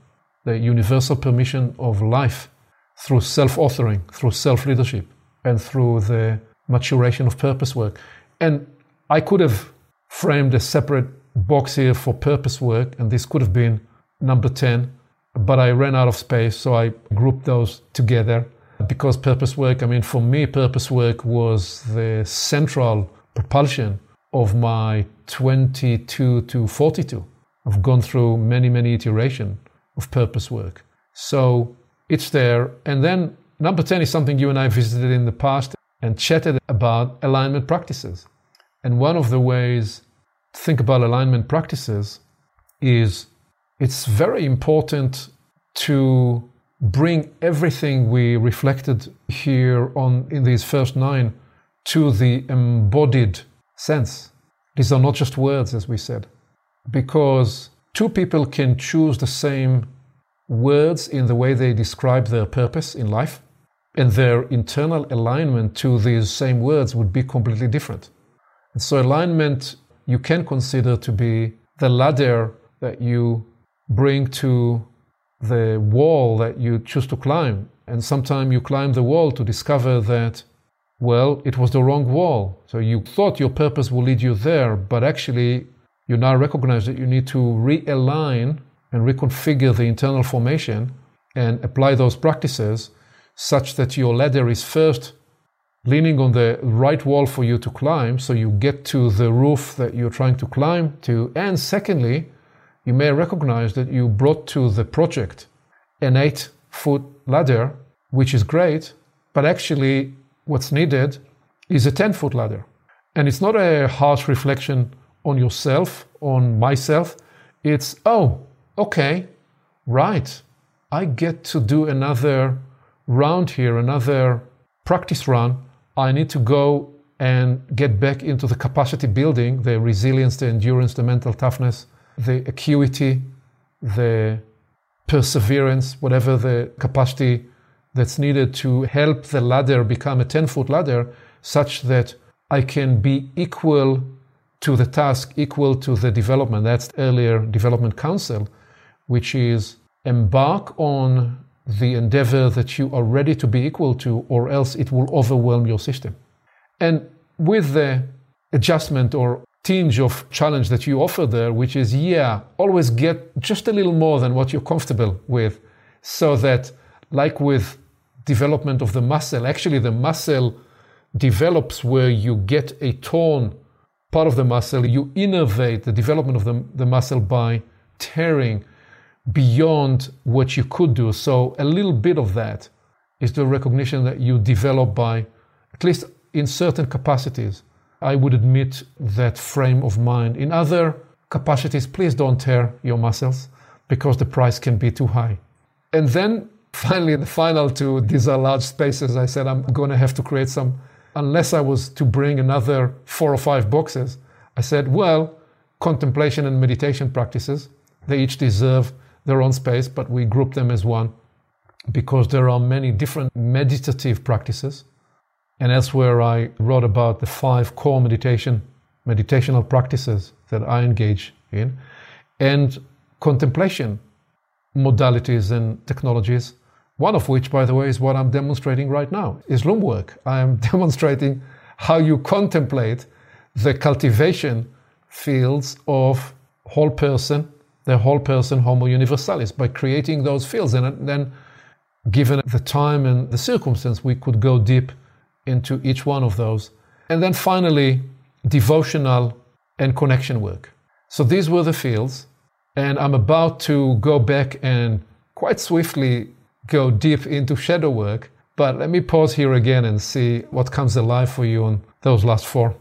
[SPEAKER 4] the universal permission of life through self authoring, through self leadership, and through the maturation of purpose work. And I could have framed a separate box here for purpose work, and this could have been number 10, but I ran out of space, so I grouped those together. Because purpose work, I mean, for me, purpose work was the central propulsion of my 22 to 42. I've gone through many, many iterations of purpose work. So it's there. And then number 10 is something you and I visited in the past and chatted about alignment practices. And one of the ways to think about alignment practices is it's very important to bring everything we reflected here on in these first nine to the embodied sense. These are not just words, as we said, because two people can choose the same words in the way they describe their purpose in life, and their internal alignment to these same words would be completely different. And so, alignment you can consider to be the ladder that you bring to the wall that you choose to climb. And sometimes you climb the wall to discover that, well, it was the wrong wall. So you thought your purpose will lead you there, but actually, you now recognize that you need to realign and reconfigure the internal formation and apply those practices such that your ladder is first leaning on the right wall for you to climb, so you get to the roof that you're trying to climb to. And secondly, you may recognize that you brought to the project an eight foot ladder, which is great, but actually, what's needed is a 10 foot ladder. And it's not a harsh reflection on yourself, on myself. It's, oh, okay, right. I get to do another round here, another practice run. I need to go and get back into the capacity building, the resilience, the endurance, the mental toughness, the acuity, the perseverance, whatever the capacity that's needed to help the ladder become a 10 foot ladder, such that I can be equal to the task, equal to the development. That's earlier development counsel, which is embark on the endeavor that you are ready to be equal to, or else it will overwhelm your system. And with the adjustment or tinge of challenge that you offer there, which is, yeah, always get just a little more than what you're comfortable with, so that, like with development of the muscle, actually, the muscle develops where you get a torn part of the muscle, you innervate the development of the, the muscle by tearing beyond what you could do. So, a little bit of that is the recognition that you develop by, at least in certain capacities, I would admit that frame of mind. In other capacities, please don't tear your muscles because the price can be too high. And then [LAUGHS] finally, the final two, these are large spaces. I said I'm going to have to create some, unless I was to bring another four or five boxes. I said, well, contemplation and meditation practices, they each deserve their own space, but we group them as one because there are many different meditative practices. And elsewhere, I wrote about the five core meditation, meditational practices that I engage in, and contemplation modalities and technologies. One of which, by the way, is what I'm demonstrating right now, is loom work. [LAUGHS] I am demonstrating how you contemplate the cultivation fields of whole person the whole person homo universalis by creating those fields. And then given the time and the circumstance we could go deep into each one of those. And then finally devotional and connection work. So these were the fields. And i'm about to go back and quite swiftly go deep into shadow work. But let me pause here again and see what comes alive for you on those last four.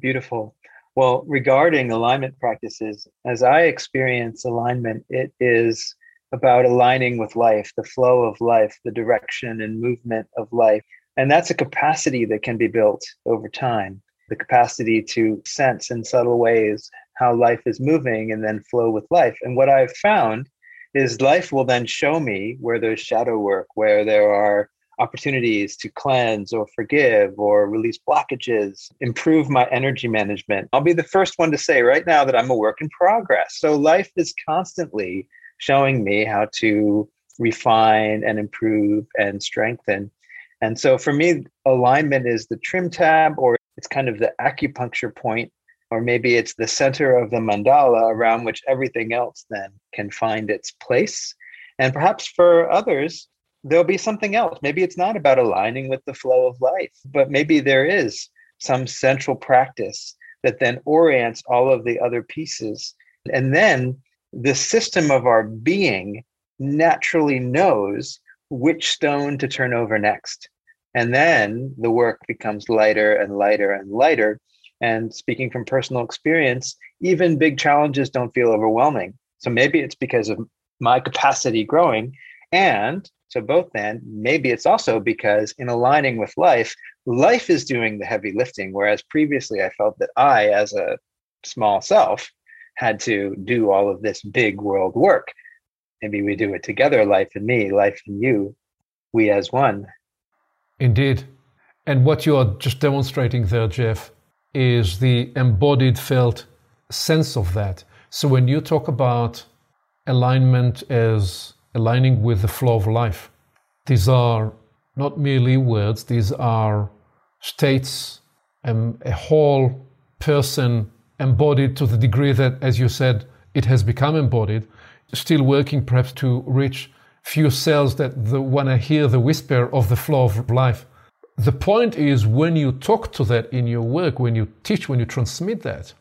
[SPEAKER 1] Beautiful well, regarding alignment practices, as I experience alignment, it is about aligning with life, the flow of life, the direction and movement of life. And that's a capacity that can be built over time the capacity to sense in subtle ways how life is moving and then flow with life. And what I've found is life will then show me where there's shadow work, where there are opportunities to cleanse or forgive or release blockages, improve my energy management. I'll be the first one to say right now that I'm a work in progress. So life is constantly showing me how to refine and improve and strengthen. And so for me, alignment is the trim tab, or it's kind of the acupuncture point, or maybe it's the center of the mandala around which everything else then can find its place. And perhaps for others, there'll be something else. Maybe it's not about aligning with the flow of life, but maybe there is some central practice that then orients all of the other pieces. And then the system of our being naturally knows which stone to turn over next. And then the work becomes lighter and lighter and lighter. And speaking from personal experience, even big challenges don't feel overwhelming. So maybe it's because of my capacity growing and so both then, maybe it's also because in aligning with life, life is doing the heavy lifting, whereas previously I felt that I, as a small self, had to do all of this big world work. Maybe we do it together, life and me, life and you, we as one.
[SPEAKER 4] Indeed. And what you are just demonstrating there, Jeff, is the embodied, felt sense of that. So when you talk about alignment as aligning with the flow of life. These are not merely words, these are states, and a whole person embodied to the degree that, as you said, it has become embodied, still working perhaps to reach few cells that want to hear the whisper of the flow of life. The point is when you talk to that in your work, when you teach, when you transmit that,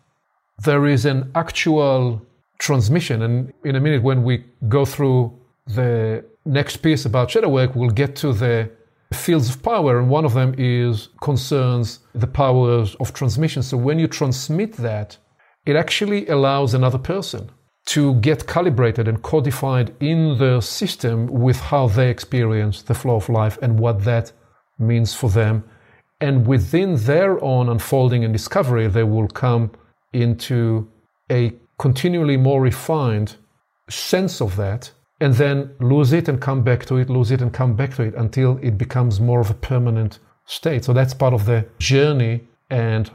[SPEAKER 4] there is an actual transmission. And in a minute, when we go through the next piece about shadow work, we'll get to the fields of power, and one of them is concerns the powers of transmission. So when you transmit that, it actually allows another person to get calibrated and codified in their system with how they experience the flow of life and what that means for them. And within their own unfolding and discovery, they will come into a continually more refined sense of that and then lose it and come back to it, lose it and come back to it until it becomes more of a permanent state. So that's part of the journey and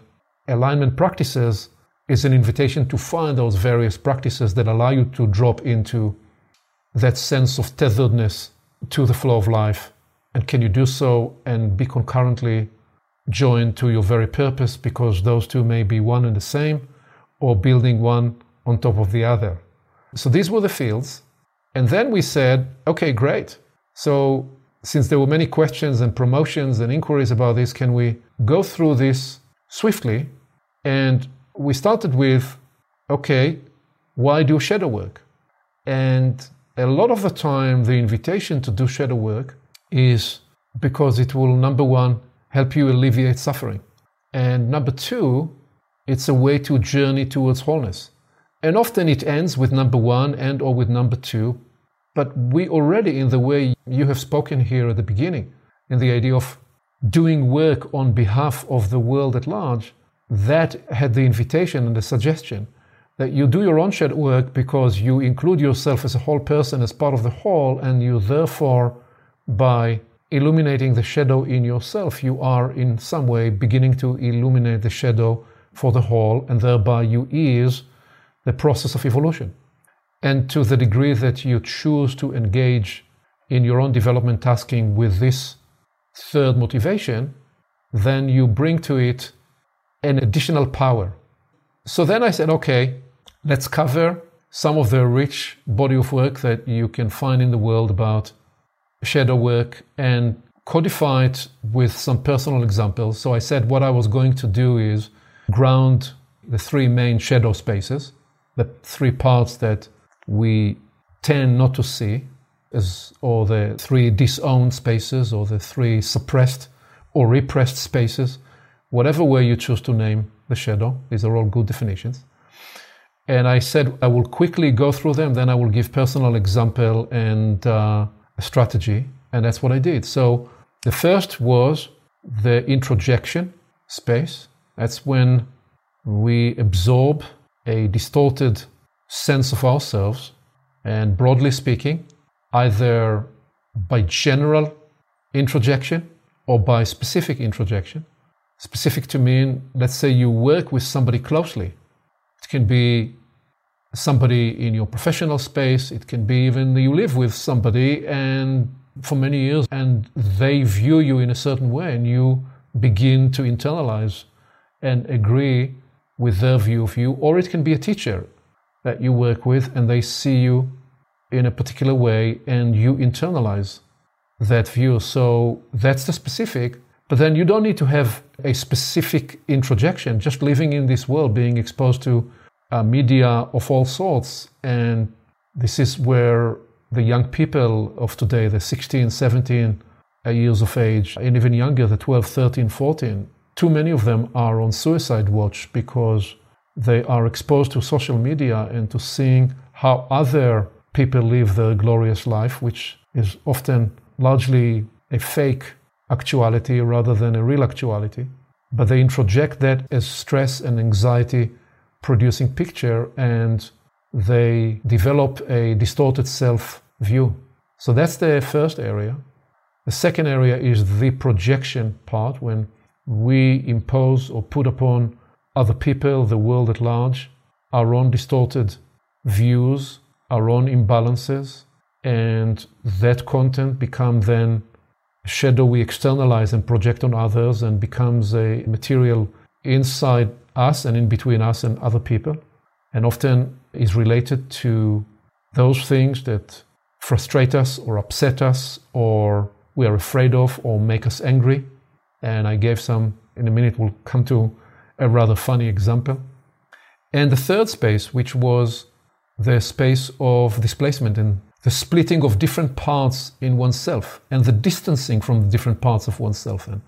[SPEAKER 4] alignment practices is an invitation to find those various practices that allow you to drop into that sense of tetheredness to the flow of life. And can you do so and be concurrently joined to your very purpose because those two may be one and the same or building one on top of the other? So these were the fields. And then we said, okay, great. So since there were many questions and promotions and inquiries about this, can we go through this swiftly and we started with okay, why do shadow work? And a lot of the time, the invitation to do shadow work is because it will, number one, help you alleviate suffering. And number two, it's a way to journey towards wholeness. And often it ends with number one and or with number two. But we already, in the way you have spoken here at the beginning, in the idea of doing work on behalf of the world at large, that had the invitation and the suggestion that you do your own shadow work because you include yourself as a whole person as part of the whole, and you therefore, by illuminating the shadow in yourself, you are in some way beginning to illuminate the shadow for the whole, and thereby you ease the process of evolution. And to the degree that you choose to engage in your own development tasking with this third motivation, then you bring to it an additional power. So then I said, okay, let's cover some of the rich body of work that you can find in the world about shadow work and codify it with some personal examples. So I said what I was going to do is ground the three main shadow spaces, the three parts that we tend not to see, as, or the three disowned spaces, or the three suppressed or repressed spaces whatever way you choose to name the shadow. These are all good definitions. And I said I will quickly go through them, then I will give personal example and uh, strategy. And that's what I did. So the first was the introjection space. That's when we absorb a distorted sense of ourselves. And broadly speaking, either by general introjection or by specific introjection, specific to mean, let's say you work with somebody closely. It can be somebody in your professional space, it can be even you live with somebody and for many years and they view you in a certain way and you begin to internalize and agree with their view of you. Or it can be a teacher that you work with and they see you in a particular way and you internalize that view. So that's the specific. But then you don't need to have a specific introjection, just living in this world, being exposed to uh, media of all sorts. And this is where the young people of today, the 16, 17 uh, years of age, and even younger, the 12, 13, 14, too many of them are on suicide watch because they are exposed to social media and to seeing how other people live their glorious life, which is often largely a fake actuality rather than a real actuality. But they introject that as stress and anxiety producing picture and they develop a distorted self view. So that's the first area. The second area is the projection part when we impose or put upon other people, the world at large, our own distorted views, our own imbalances, and that content become then a shadow we externalize and project on others and becomes a material inside us and in between us and other people, and often is related to those things that frustrate us or upset us or we are afraid of or make us angry. And I gave some, in a minute, we'll come to a rather funny example. And the third space, which was the space of displacement and the splitting of different parts in oneself and the distancing from the different parts of oneself. And,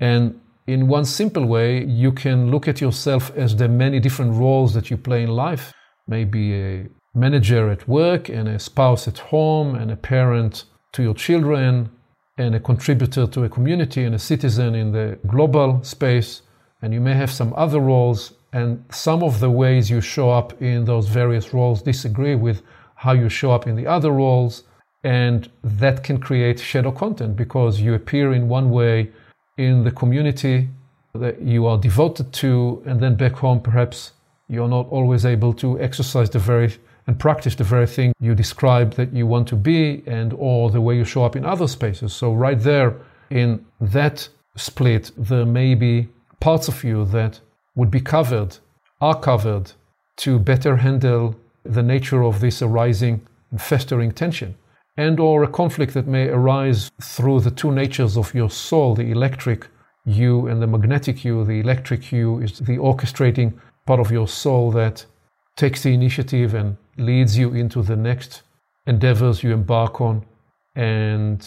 [SPEAKER 4] and in one simple way, you can look at yourself as the many different roles that you play in life. maybe a manager at work and a spouse at home and a parent to your children and a contributor to a community and a citizen in the global space. And you may have some other roles, and some of the ways you show up in those various roles disagree with how you show up in the other roles. And that can create shadow content because you appear in one way in the community that you are devoted to, and then back home, perhaps you're not always able to exercise the very and practice the very thing you describe that you want to be and or the way you show up in other spaces. So right there in that split, there may be parts of you that would be covered, are covered to better handle the nature of this arising and festering tension and or a conflict that may arise through the two natures of your soul, the electric you and the magnetic you. The electric you is the orchestrating part of your soul that takes the initiative and leads you into the next endeavors you embark on, and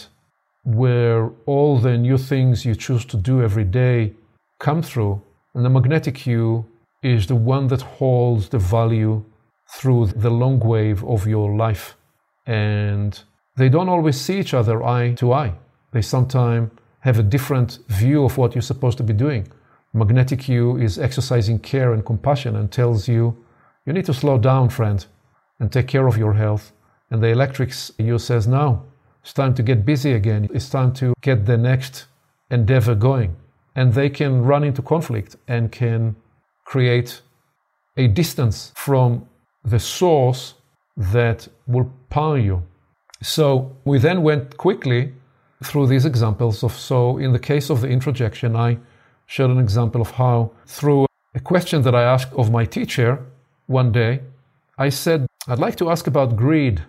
[SPEAKER 4] where all the new things you choose to do every day come through. And the magnetic you is the one that holds the value through the long wave of your life. And they don't always see each other eye to eye. They sometimes have a different view of what you're supposed to be doing. Magnetic you is exercising care and compassion and tells you, you need to slow down, friend and take care of your health. And the electric you says, now it's time to get busy again. It's time to get the next endeavor going. And they can run into conflict and can create a distance from the source that will power you. So we then went quickly through these examples of so in the case of the introjection, I showed an example of how through a question that I asked of my teacher one day, I said, I'd like to ask about greed,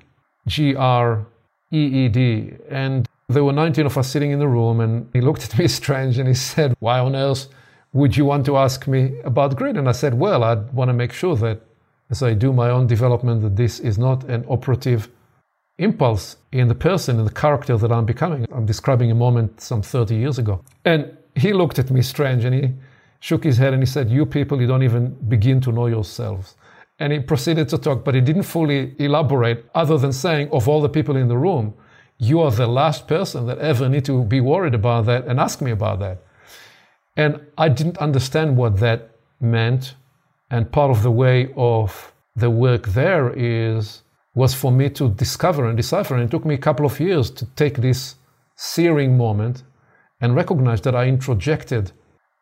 [SPEAKER 4] G R E E D. And there were 19 of us sitting in the room, and he looked at me [LAUGHS] strange and he said, Why on earth would you want to ask me about greed? And I said, Well, I'd want to make sure that as I do my own development, that this is not an operative impulse in the person, in the character that I'm becoming. I'm describing a moment some 30 years ago. And he looked at me strange and he shook his head and he said, You people, you don't even begin to know yourselves and he proceeded to talk, but he didn't fully elaborate, other than saying, of all the people in the room, you are the last person that ever need to be worried about that and ask me about that. And I didn't understand what that meant. And part of the way of the work there is was for me to discover and decipher. And it took me a couple of years to take this searing moment and recognize that I introjected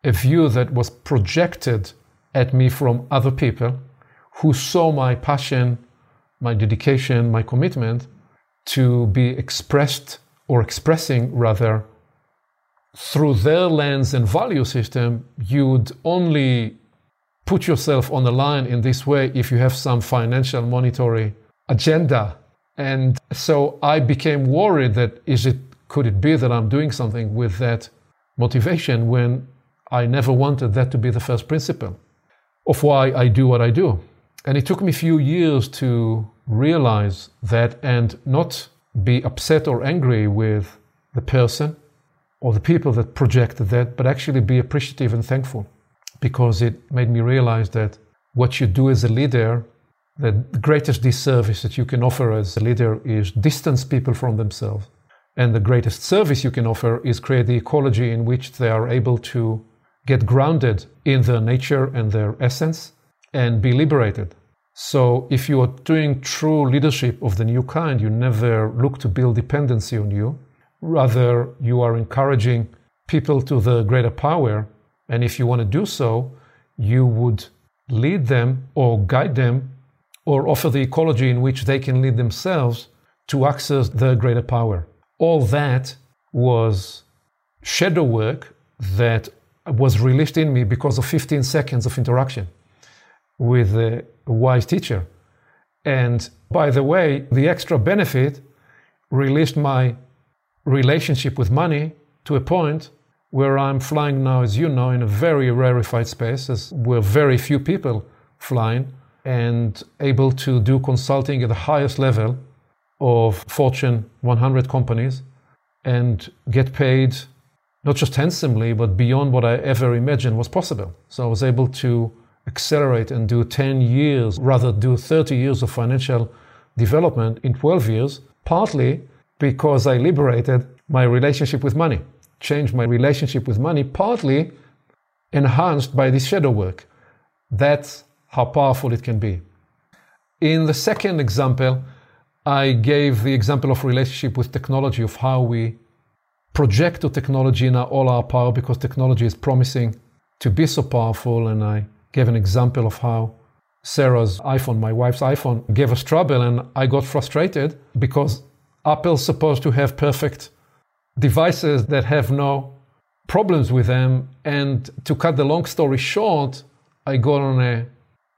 [SPEAKER 4] a view that was projected at me from other people who saw my passion, my dedication, my commitment to be expressed or expressing rather through their lens and value system, you'd only put yourself on the line in this way if you have some financial monetary agenda. And so I became worried that is it could it be that I'm doing something with that motivation when I never wanted that to be the first principle of why I do what I do. And it took me a few years to realize that and not be upset or angry with the person or the people that projected that, but actually be appreciative and thankful because it made me realize that what you do as a leader, the greatest disservice that you can offer as a leader is distance people from themselves. And the greatest service you can offer is create the ecology in which they are able to get grounded in their nature and their essence and be liberated. So, if you are doing true leadership of the new kind, you never look to build dependency on you. Rather, you are encouraging people to the greater power. And if you want to do so, you would lead them or guide them or offer the ecology in which they can lead themselves to access the greater power. All that was shadow work that was released in me because of 15 seconds of interaction with a wise teacher. And by the way, the extra benefit released my relationship with money to a point where I'm flying now, as you know, in a very rarefied space, as we're very few people flying, and able to do consulting at the highest level of Fortune 100 companies and get paid not just handsomely, but beyond what I ever imagined was possible. So I was able to accelerate and do 10 years, rather do 30 years of financial development in 12 years, partly because I liberated my relationship with money, changed my relationship with money, partly enhanced by this shadow work. That's how powerful it can be. In the second example, I gave the example of relationship with technology, of how we project to technology in all our power because technology is promising to be so powerful. And I gave an example of how Sarah's iPhone, my wife's iPhone, gave us trouble, and I got frustrated because Apple's supposed to have perfect devices that have no problems with them. And to cut the long story short, I got on a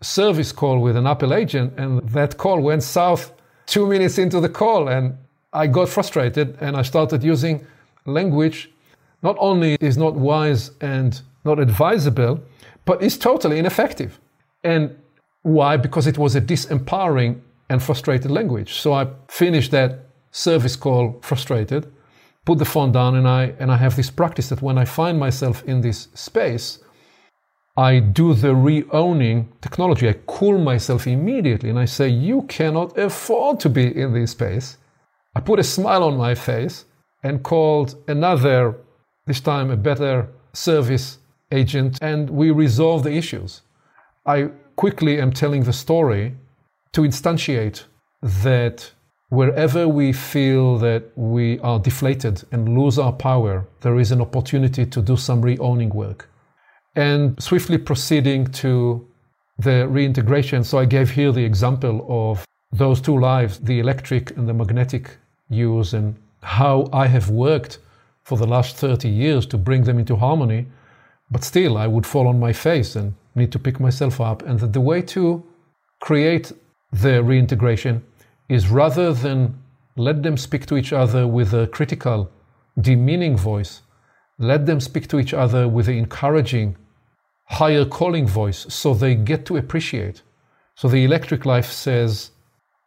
[SPEAKER 4] service call with an Apple agent, and that call went south two minutes into the call. And I got frustrated and I started using language not only is not wise and not advisable, but it's totally ineffective. And why? Because it was a disempowering and frustrated language. So I finished that service call frustrated, put the phone down, and I and I have this practice that when I find myself in this space, I do the re-owning technology. I cool myself immediately and I say, you cannot afford to be in this space. I put a smile on my face and called another, this time a better service agent, and we resolve the issues. I quickly am telling the story to instantiate that wherever we feel that we are deflated and lose our power, there is an opportunity to do some re owning work and swiftly proceeding to the reintegration. So I gave here the example of those two lives, the electric and the magnetic use, and how I have worked for the last 30 years to bring them into harmony. But still, I would fall on my face and need to pick myself up. And that the way to create the reintegration is rather than let them speak to each other with a critical, demeaning voice, let them speak to each other with an encouraging, higher calling voice so they get to appreciate. So the electric life says,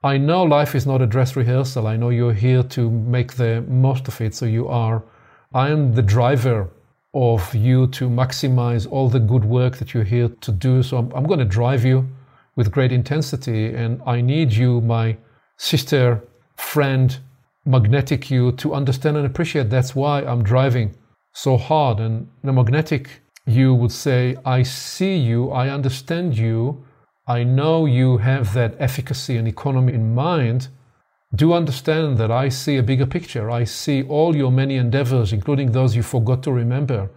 [SPEAKER 4] I know life is not a dress rehearsal. I know you're here to make the most of it. So you are, I am the driver of you to maximize all the good work that you're here to do. So I'm, I'm going to drive you with great intensity. And I need you, my sister, friend, magnetic you, to understand and appreciate that's why I'm driving so hard. And the magnetic you would say, I see you, I understand you, I know you have that efficacy and economy in mind. Do understand that I see a bigger picture. I see all your many endeavors, including those you forgot to remember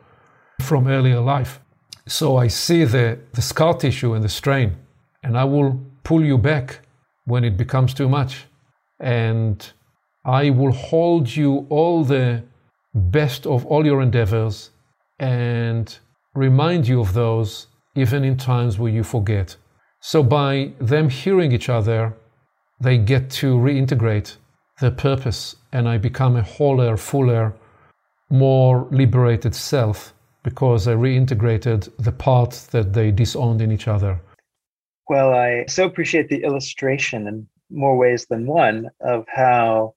[SPEAKER 4] from earlier life. So I see the, the scar tissue and the strain, and I will pull you back when it becomes too much. And I will hold you all the best of all your endeavors and remind you of those even in times where you forget. So, by them hearing each other, they get to reintegrate their purpose, and I become a wholer, fuller, more liberated self because I reintegrated the parts that they disowned in each other.
[SPEAKER 1] Well, I so appreciate the illustration in more ways than one of how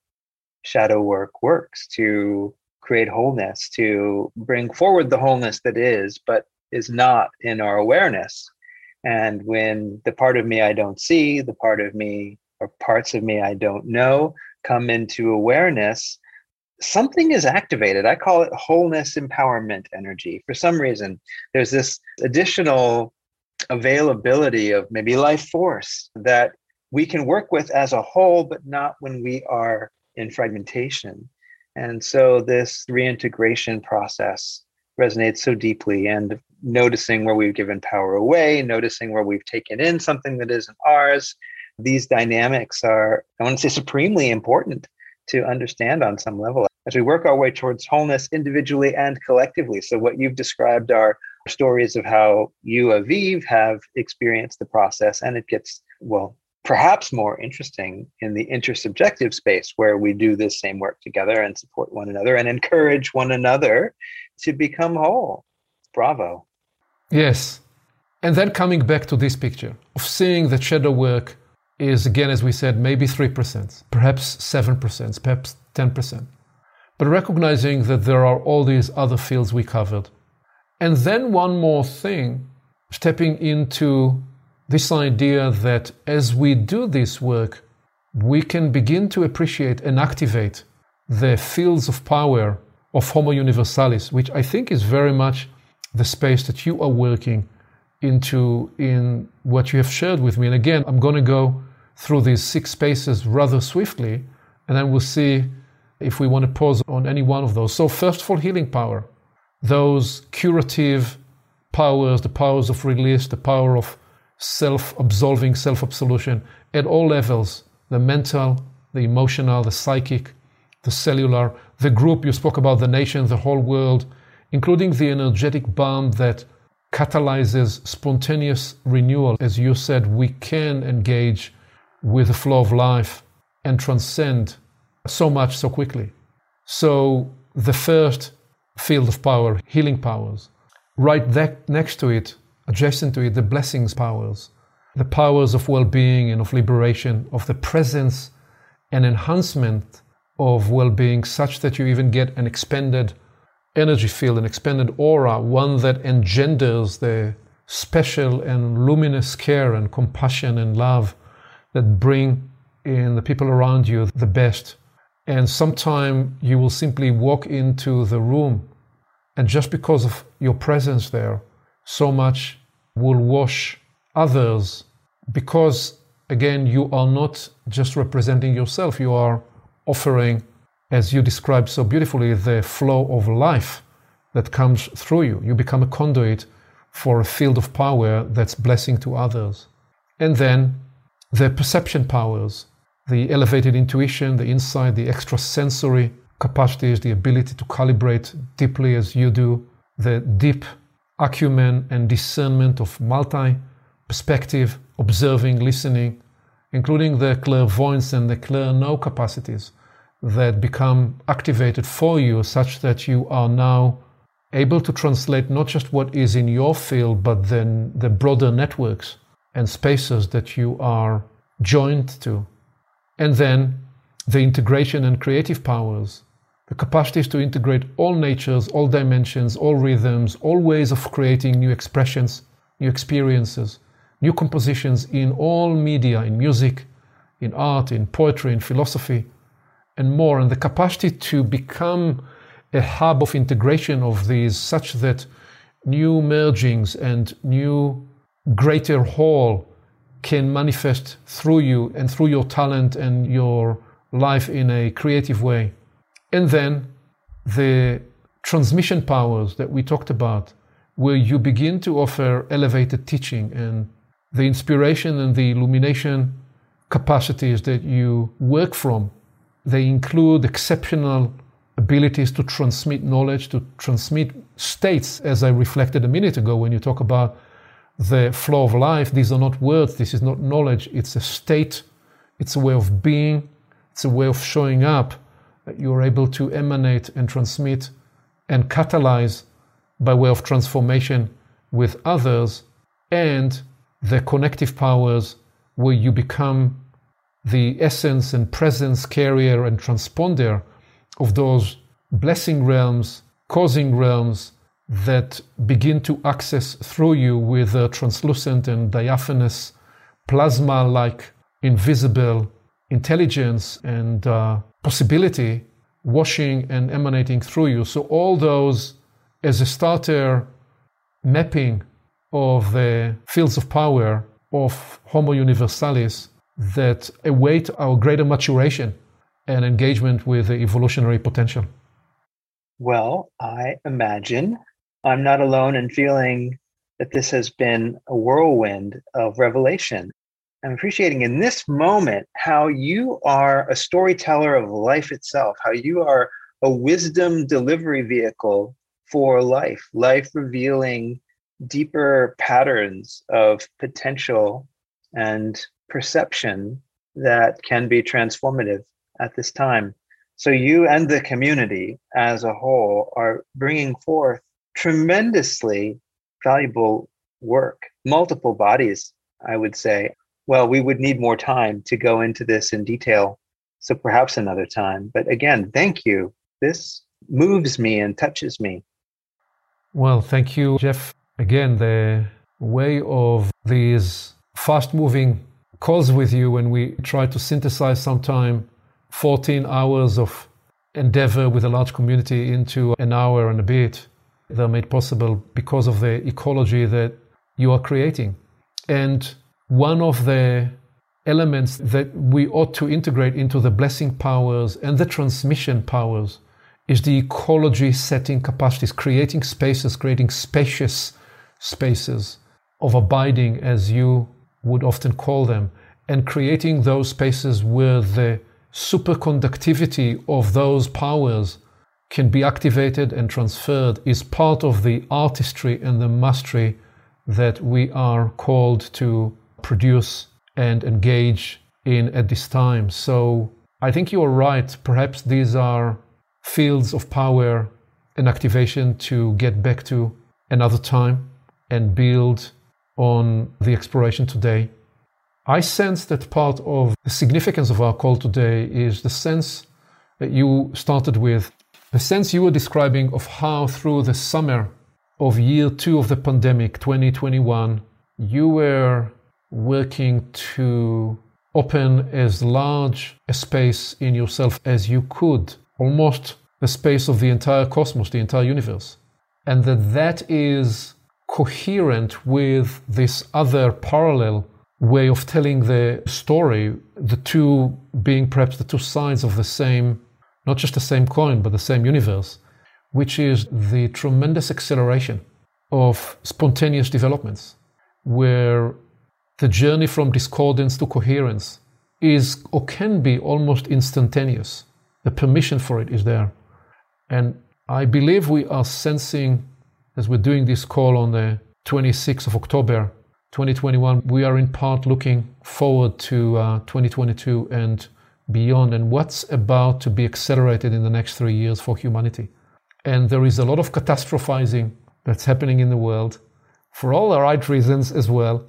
[SPEAKER 1] shadow work works to create wholeness, to bring forward the wholeness that is, but is not in our awareness. And when the part of me I don't see, the part of me or parts of me I don't know come into awareness, something is activated. I call it wholeness empowerment energy. For some reason, there's this additional availability of maybe life force that we can work with as a whole, but not when we are in fragmentation. And so this reintegration process resonates so deeply and noticing where we've given power away, noticing where we've taken in something that isn't ours. These dynamics are, I want to say, supremely important to understand on some level as we work our way towards wholeness individually and collectively. So, what you've described are stories of how you, Aviv, have experienced the process, and it gets, well, perhaps more interesting in the intersubjective space where we do this same work together and support one another and encourage one another to become whole. Bravo.
[SPEAKER 4] Yes. And then coming back to this picture of seeing that shadow work is, again, as we said, maybe 3%, perhaps 7%, perhaps 10%. But recognizing that there are all these other fields we covered. And then one more thing stepping into this idea that as we do this work, we can begin to appreciate and activate the fields of power of Homo Universalis, which I think is very much the space that you are working into in what you have shared with me. And again, I'm going to go through these six spaces rather swiftly, and then we'll see if we want to pause on any one of those. So, first of all, healing power, those curative powers, the powers of release, the power of self absolving, self absolution at all levels the mental, the emotional, the psychic, the cellular, the group you spoke about, the nation, the whole world, including the energetic bomb that catalyzes spontaneous renewal. As you said, we can engage with the flow of life and transcend so much so quickly. So, the first field of power, healing powers, right next to it, adjacent to it, the blessings powers, the powers of well being and of liberation, of the presence and enhancement of well being, such that you even get an expanded energy field, an expanded aura, one that engenders the special and luminous care and compassion and love that bring in the people around you the best. And sometime you will simply walk into the room, and just because of your presence there, so much will wash others because, again, you are not just representing yourself, you are offering as you described so beautifully, the flow of life that comes through you. You become a conduit for a field of power that's blessing to others. And then the perception powers, the elevated intuition, the insight, the extrasensory capacities, the ability to calibrate deeply as you do, the deep acumen and discernment of multi perspective, observing, listening, including the clairvoyance and the clair know capacities that become activated for you such that you are now able to translate not just what is in your field, but then the broader networks and spaces that you are joined to. And then the integration and creative powers, the capacities to integrate all natures, all dimensions, all rhythms, all ways of creating new expressions, new experiences, new compositions in all media, in music, in art, in poetry, in philosophy and more, and the capacity to become a hub of integration of these such that new mergings and new greater whole can manifest through you and through your talent and your life in a creative way. And then the transmission powers that we talked about, where you begin to offer elevated teaching and the inspiration and the illumination capacities that you work from they include exceptional abilities to transmit knowledge, to transmit states, as I reflected a minute ago when you talk about the flow of life. These are not words, this is not knowledge, it's a state, it's a way of being, it's a way of showing up that you're able to emanate and transmit and catalyze by way of transformation with others, and the connective powers where you become the essence and presence carrier and transponder of those blessing realms, causing realms that begin to access through you with a translucent and diaphanous plasma like invisible intelligence and uh, possibility washing and emanating through you. So, all those as a starter mapping of the fields of power of Homo Universalis that await our greater maturation and engagement with the evolutionary potential?
[SPEAKER 1] Well, I imagine I'm not alone in feeling that this has been a whirlwind of revelation. I'm appreciating in this moment how you are a storyteller of life itself, how you are a wisdom delivery vehicle for life, life revealing deeper patterns of potential and perception that can be transformative at this time. So, you and the community as a whole are bringing forth tremendously valuable work, multiple bodies, I would say. Well, we would need more time to go into this in detail. So, perhaps another time. But again, thank you. This moves me and touches me.
[SPEAKER 4] Well, thank you, Jeff. Again, the way of these fast moving calls with you when we try to synthesize sometime 14 hours of endeavor with a large community into an hour and a bit. They're made possible because of the ecology that you are creating. And one of the elements that we ought to integrate into the blessing powers and the transmission powers is the ecology setting capacities, creating spaces, creating spacious spaces of abiding, as you would often call them, and creating those spaces where the superconductivity of those powers can be activated and transferred is part of the artistry and the mastery that we are called to produce and engage in at this time. So I think you are right. Perhaps these are fields of power and activation to get back to another time and build on the exploration today. I sense that part of the significance of our call today is the sense that you started with, the sense you were describing of how through the summer of year two of the pandemic, 2021, you were working to open as large a space in yourself as you could, almost the space of the entire cosmos, the entire universe. And that that is coherent with this other parallel way of telling the story, the two being perhaps the two sides of the same, not just the same coin, but the same universe, which is the tremendous acceleration of spontaneous developments, where the journey from discordance to coherence is or can be almost instantaneous. The permission for it is there. And I believe we are sensing, as we're doing this call on the 26th of October 2021, we are in part looking forward to uh, 2022 and beyond, and what's about to be accelerated in the next three years for humanity. And there is a lot of catastrophizing that's happening in the world for all the right reasons as well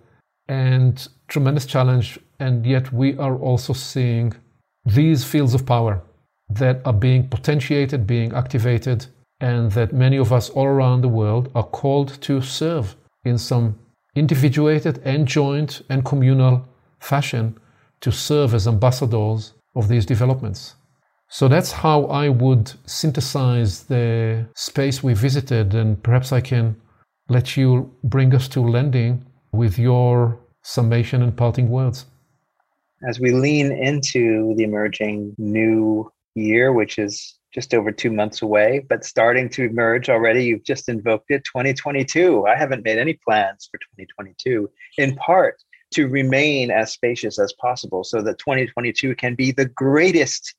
[SPEAKER 4] and tremendous challenge. And yet, we are also seeing these fields of power that are being potentiated, being activated, and that many of us all around the world are called to serve in some individuated and joint and communal fashion to serve as ambassadors of these developments. So that's how I would synthesize the space we visited, and perhaps I can let you bring us to landing with your summation and parting words.
[SPEAKER 1] As we lean into the emerging new year, which is just over two months away, but starting to emerge already, you've just invoked it 2022. I haven't made any plans for 2022, in part to remain as spacious as possible so that 2022 can be the greatest,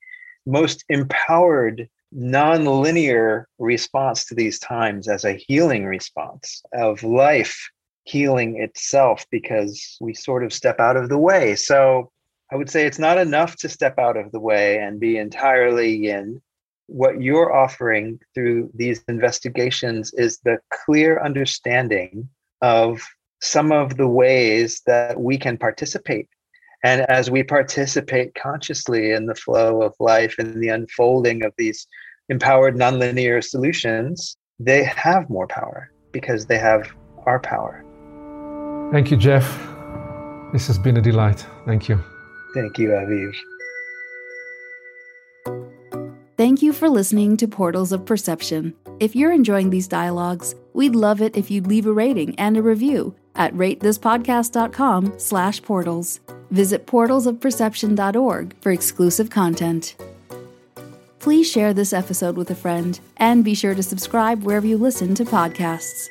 [SPEAKER 1] most empowered non-linear response to these times as a healing response of life healing itself because we sort of step out of the way. So I would say it's not enough to step out of the way and be entirely in. What you're offering through these investigations is the clear understanding of some of the ways that we can participate. And as we participate consciously in the flow of life and the unfolding of these empowered nonlinear solutions, they have more power because they have our power.
[SPEAKER 4] Thank you, Jeff. This has been a delight. Thank you.
[SPEAKER 1] Thank you, Aviv.
[SPEAKER 2] Thank you for listening to Portals of Perception. If you're enjoying these dialogues, we'd love it if you'd leave a rating and a review at ratethispodcast.com slash portals. Visit portalsofperception.org for exclusive content. Please share this episode with a friend and be sure to subscribe wherever you listen to podcasts.